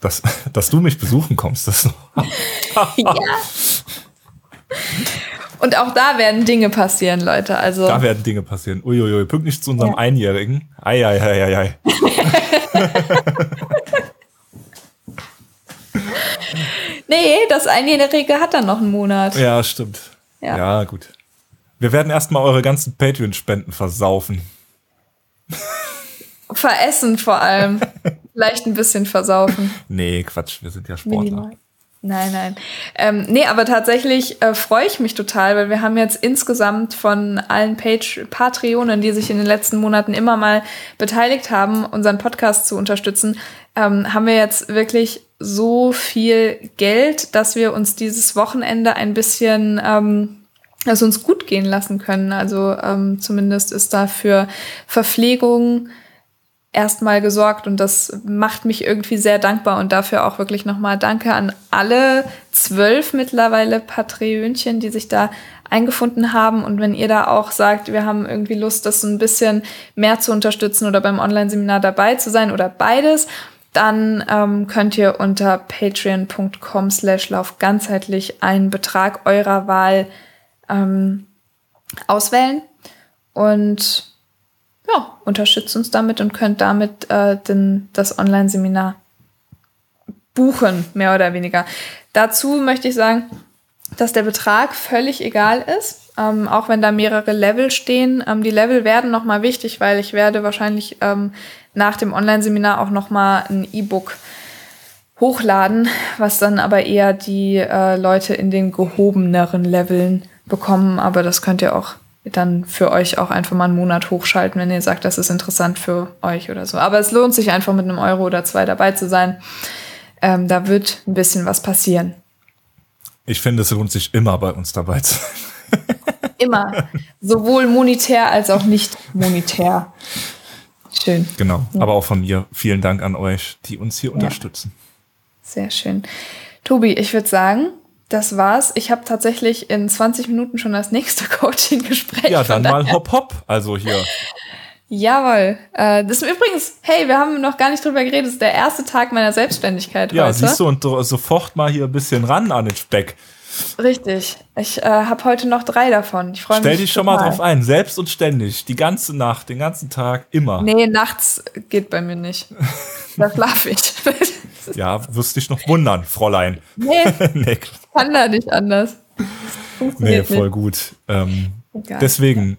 dass, dass du mich besuchen kommst, das ja. Und auch da werden Dinge passieren, Leute. Also da werden Dinge passieren. Uiuiui, pünktlich zu unserem ja. Einjährigen. Eieieiei. nee, das Einjährige hat dann noch einen Monat. Ja, stimmt. Ja, ja gut. Wir werden erstmal eure ganzen Patreon-Spenden versaufen. Veressen vor allem. Vielleicht ein bisschen versaufen. Nee, Quatsch, wir sind ja Sportler. Minimal. Nein, nein. Ähm, nee, aber tatsächlich äh, freue ich mich total, weil wir haben jetzt insgesamt von allen Page Patreonen, die sich in den letzten Monaten immer mal beteiligt haben, unseren Podcast zu unterstützen, ähm, haben wir jetzt wirklich so viel Geld, dass wir uns dieses Wochenende ein bisschen ähm, also uns gut gehen lassen können. Also ähm, zumindest ist da für Verpflegung erstmal gesorgt und das macht mich irgendwie sehr dankbar und dafür auch wirklich nochmal Danke an alle zwölf mittlerweile Patreönchen, die sich da eingefunden haben und wenn ihr da auch sagt, wir haben irgendwie Lust, das so ein bisschen mehr zu unterstützen oder beim Online-Seminar dabei zu sein oder beides, dann ähm, könnt ihr unter patreon.com slash lauf ganzheitlich einen Betrag eurer Wahl ähm, auswählen und ja, unterstützt uns damit und könnt damit äh, den, das Online-Seminar buchen, mehr oder weniger. Dazu möchte ich sagen, dass der Betrag völlig egal ist, ähm, auch wenn da mehrere Level stehen. Ähm, die Level werden nochmal wichtig, weil ich werde wahrscheinlich ähm, nach dem Online-Seminar auch nochmal ein E-Book hochladen, was dann aber eher die äh, Leute in den gehobeneren Leveln bekommen. Aber das könnt ihr auch dann für euch auch einfach mal einen Monat hochschalten, wenn ihr sagt, das ist interessant für euch oder so. Aber es lohnt sich einfach mit einem Euro oder zwei dabei zu sein. Ähm, da wird ein bisschen was passieren. Ich finde, es lohnt sich immer bei uns dabei zu sein. immer. Sowohl monetär als auch nicht monetär. Schön. Genau. Ja. Aber auch von mir vielen Dank an euch, die uns hier ja. unterstützen. Sehr schön. Tobi, ich würde sagen, das war's. Ich habe tatsächlich in 20 Minuten schon das nächste Coaching-Gespräch. Ja, dann mal hopp hopp. Also hier. Jawohl. Äh, das ist übrigens, hey, wir haben noch gar nicht drüber geredet. Das ist der erste Tag meiner Selbstständigkeit ja, heute. Ja, siehst du, und sofort mal hier ein bisschen ran an den Speck. Richtig. Ich äh, habe heute noch drei davon. Ich freue mich. Stell dich schon mal drauf ein, selbst und ständig, die ganze Nacht, den ganzen Tag, immer. Nee, nachts geht bei mir nicht. da schlafe ich. ja, wirst dich noch wundern, Fräulein. Nee, nee. kann da nicht anders. Nee, voll nicht. gut. Ähm, deswegen,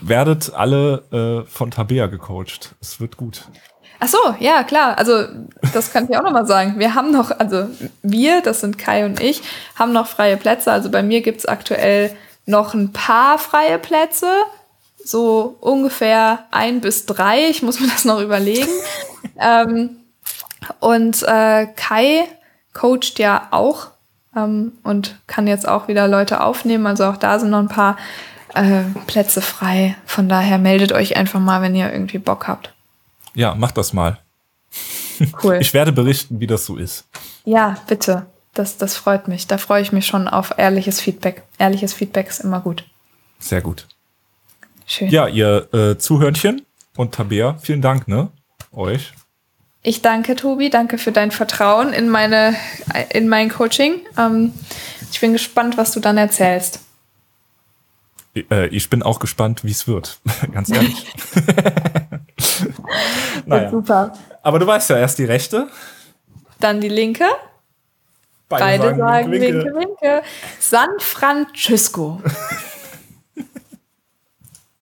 werdet alle äh, von Tabea gecoacht. Es wird gut. Ach so, ja, klar. Also, das kann ich auch nochmal sagen. Wir haben noch, also wir, das sind Kai und ich, haben noch freie Plätze. Also bei mir gibt es aktuell noch ein paar freie Plätze. So ungefähr ein bis drei. Ich muss mir das noch überlegen. ähm, und äh, Kai coacht ja auch ähm, und kann jetzt auch wieder Leute aufnehmen. Also auch da sind noch ein paar äh, Plätze frei. Von daher meldet euch einfach mal, wenn ihr irgendwie Bock habt. Ja, mach das mal. Cool. Ich werde berichten, wie das so ist. Ja, bitte. Das, das freut mich. Da freue ich mich schon auf ehrliches Feedback. Ehrliches Feedback ist immer gut. Sehr gut. Schön. Ja, ihr äh, Zuhörnchen und Tabea, vielen Dank, ne? Euch. Ich danke, Tobi. Danke für dein Vertrauen in, meine, in mein Coaching. Ähm, ich bin gespannt, was du dann erzählst. Äh, ich bin auch gespannt, wie es wird. Ganz ehrlich. naja. Super. Aber du weißt ja, erst die rechte. Dann die linke. Beide, Beide sagen, sagen winke, winke. San Francisco.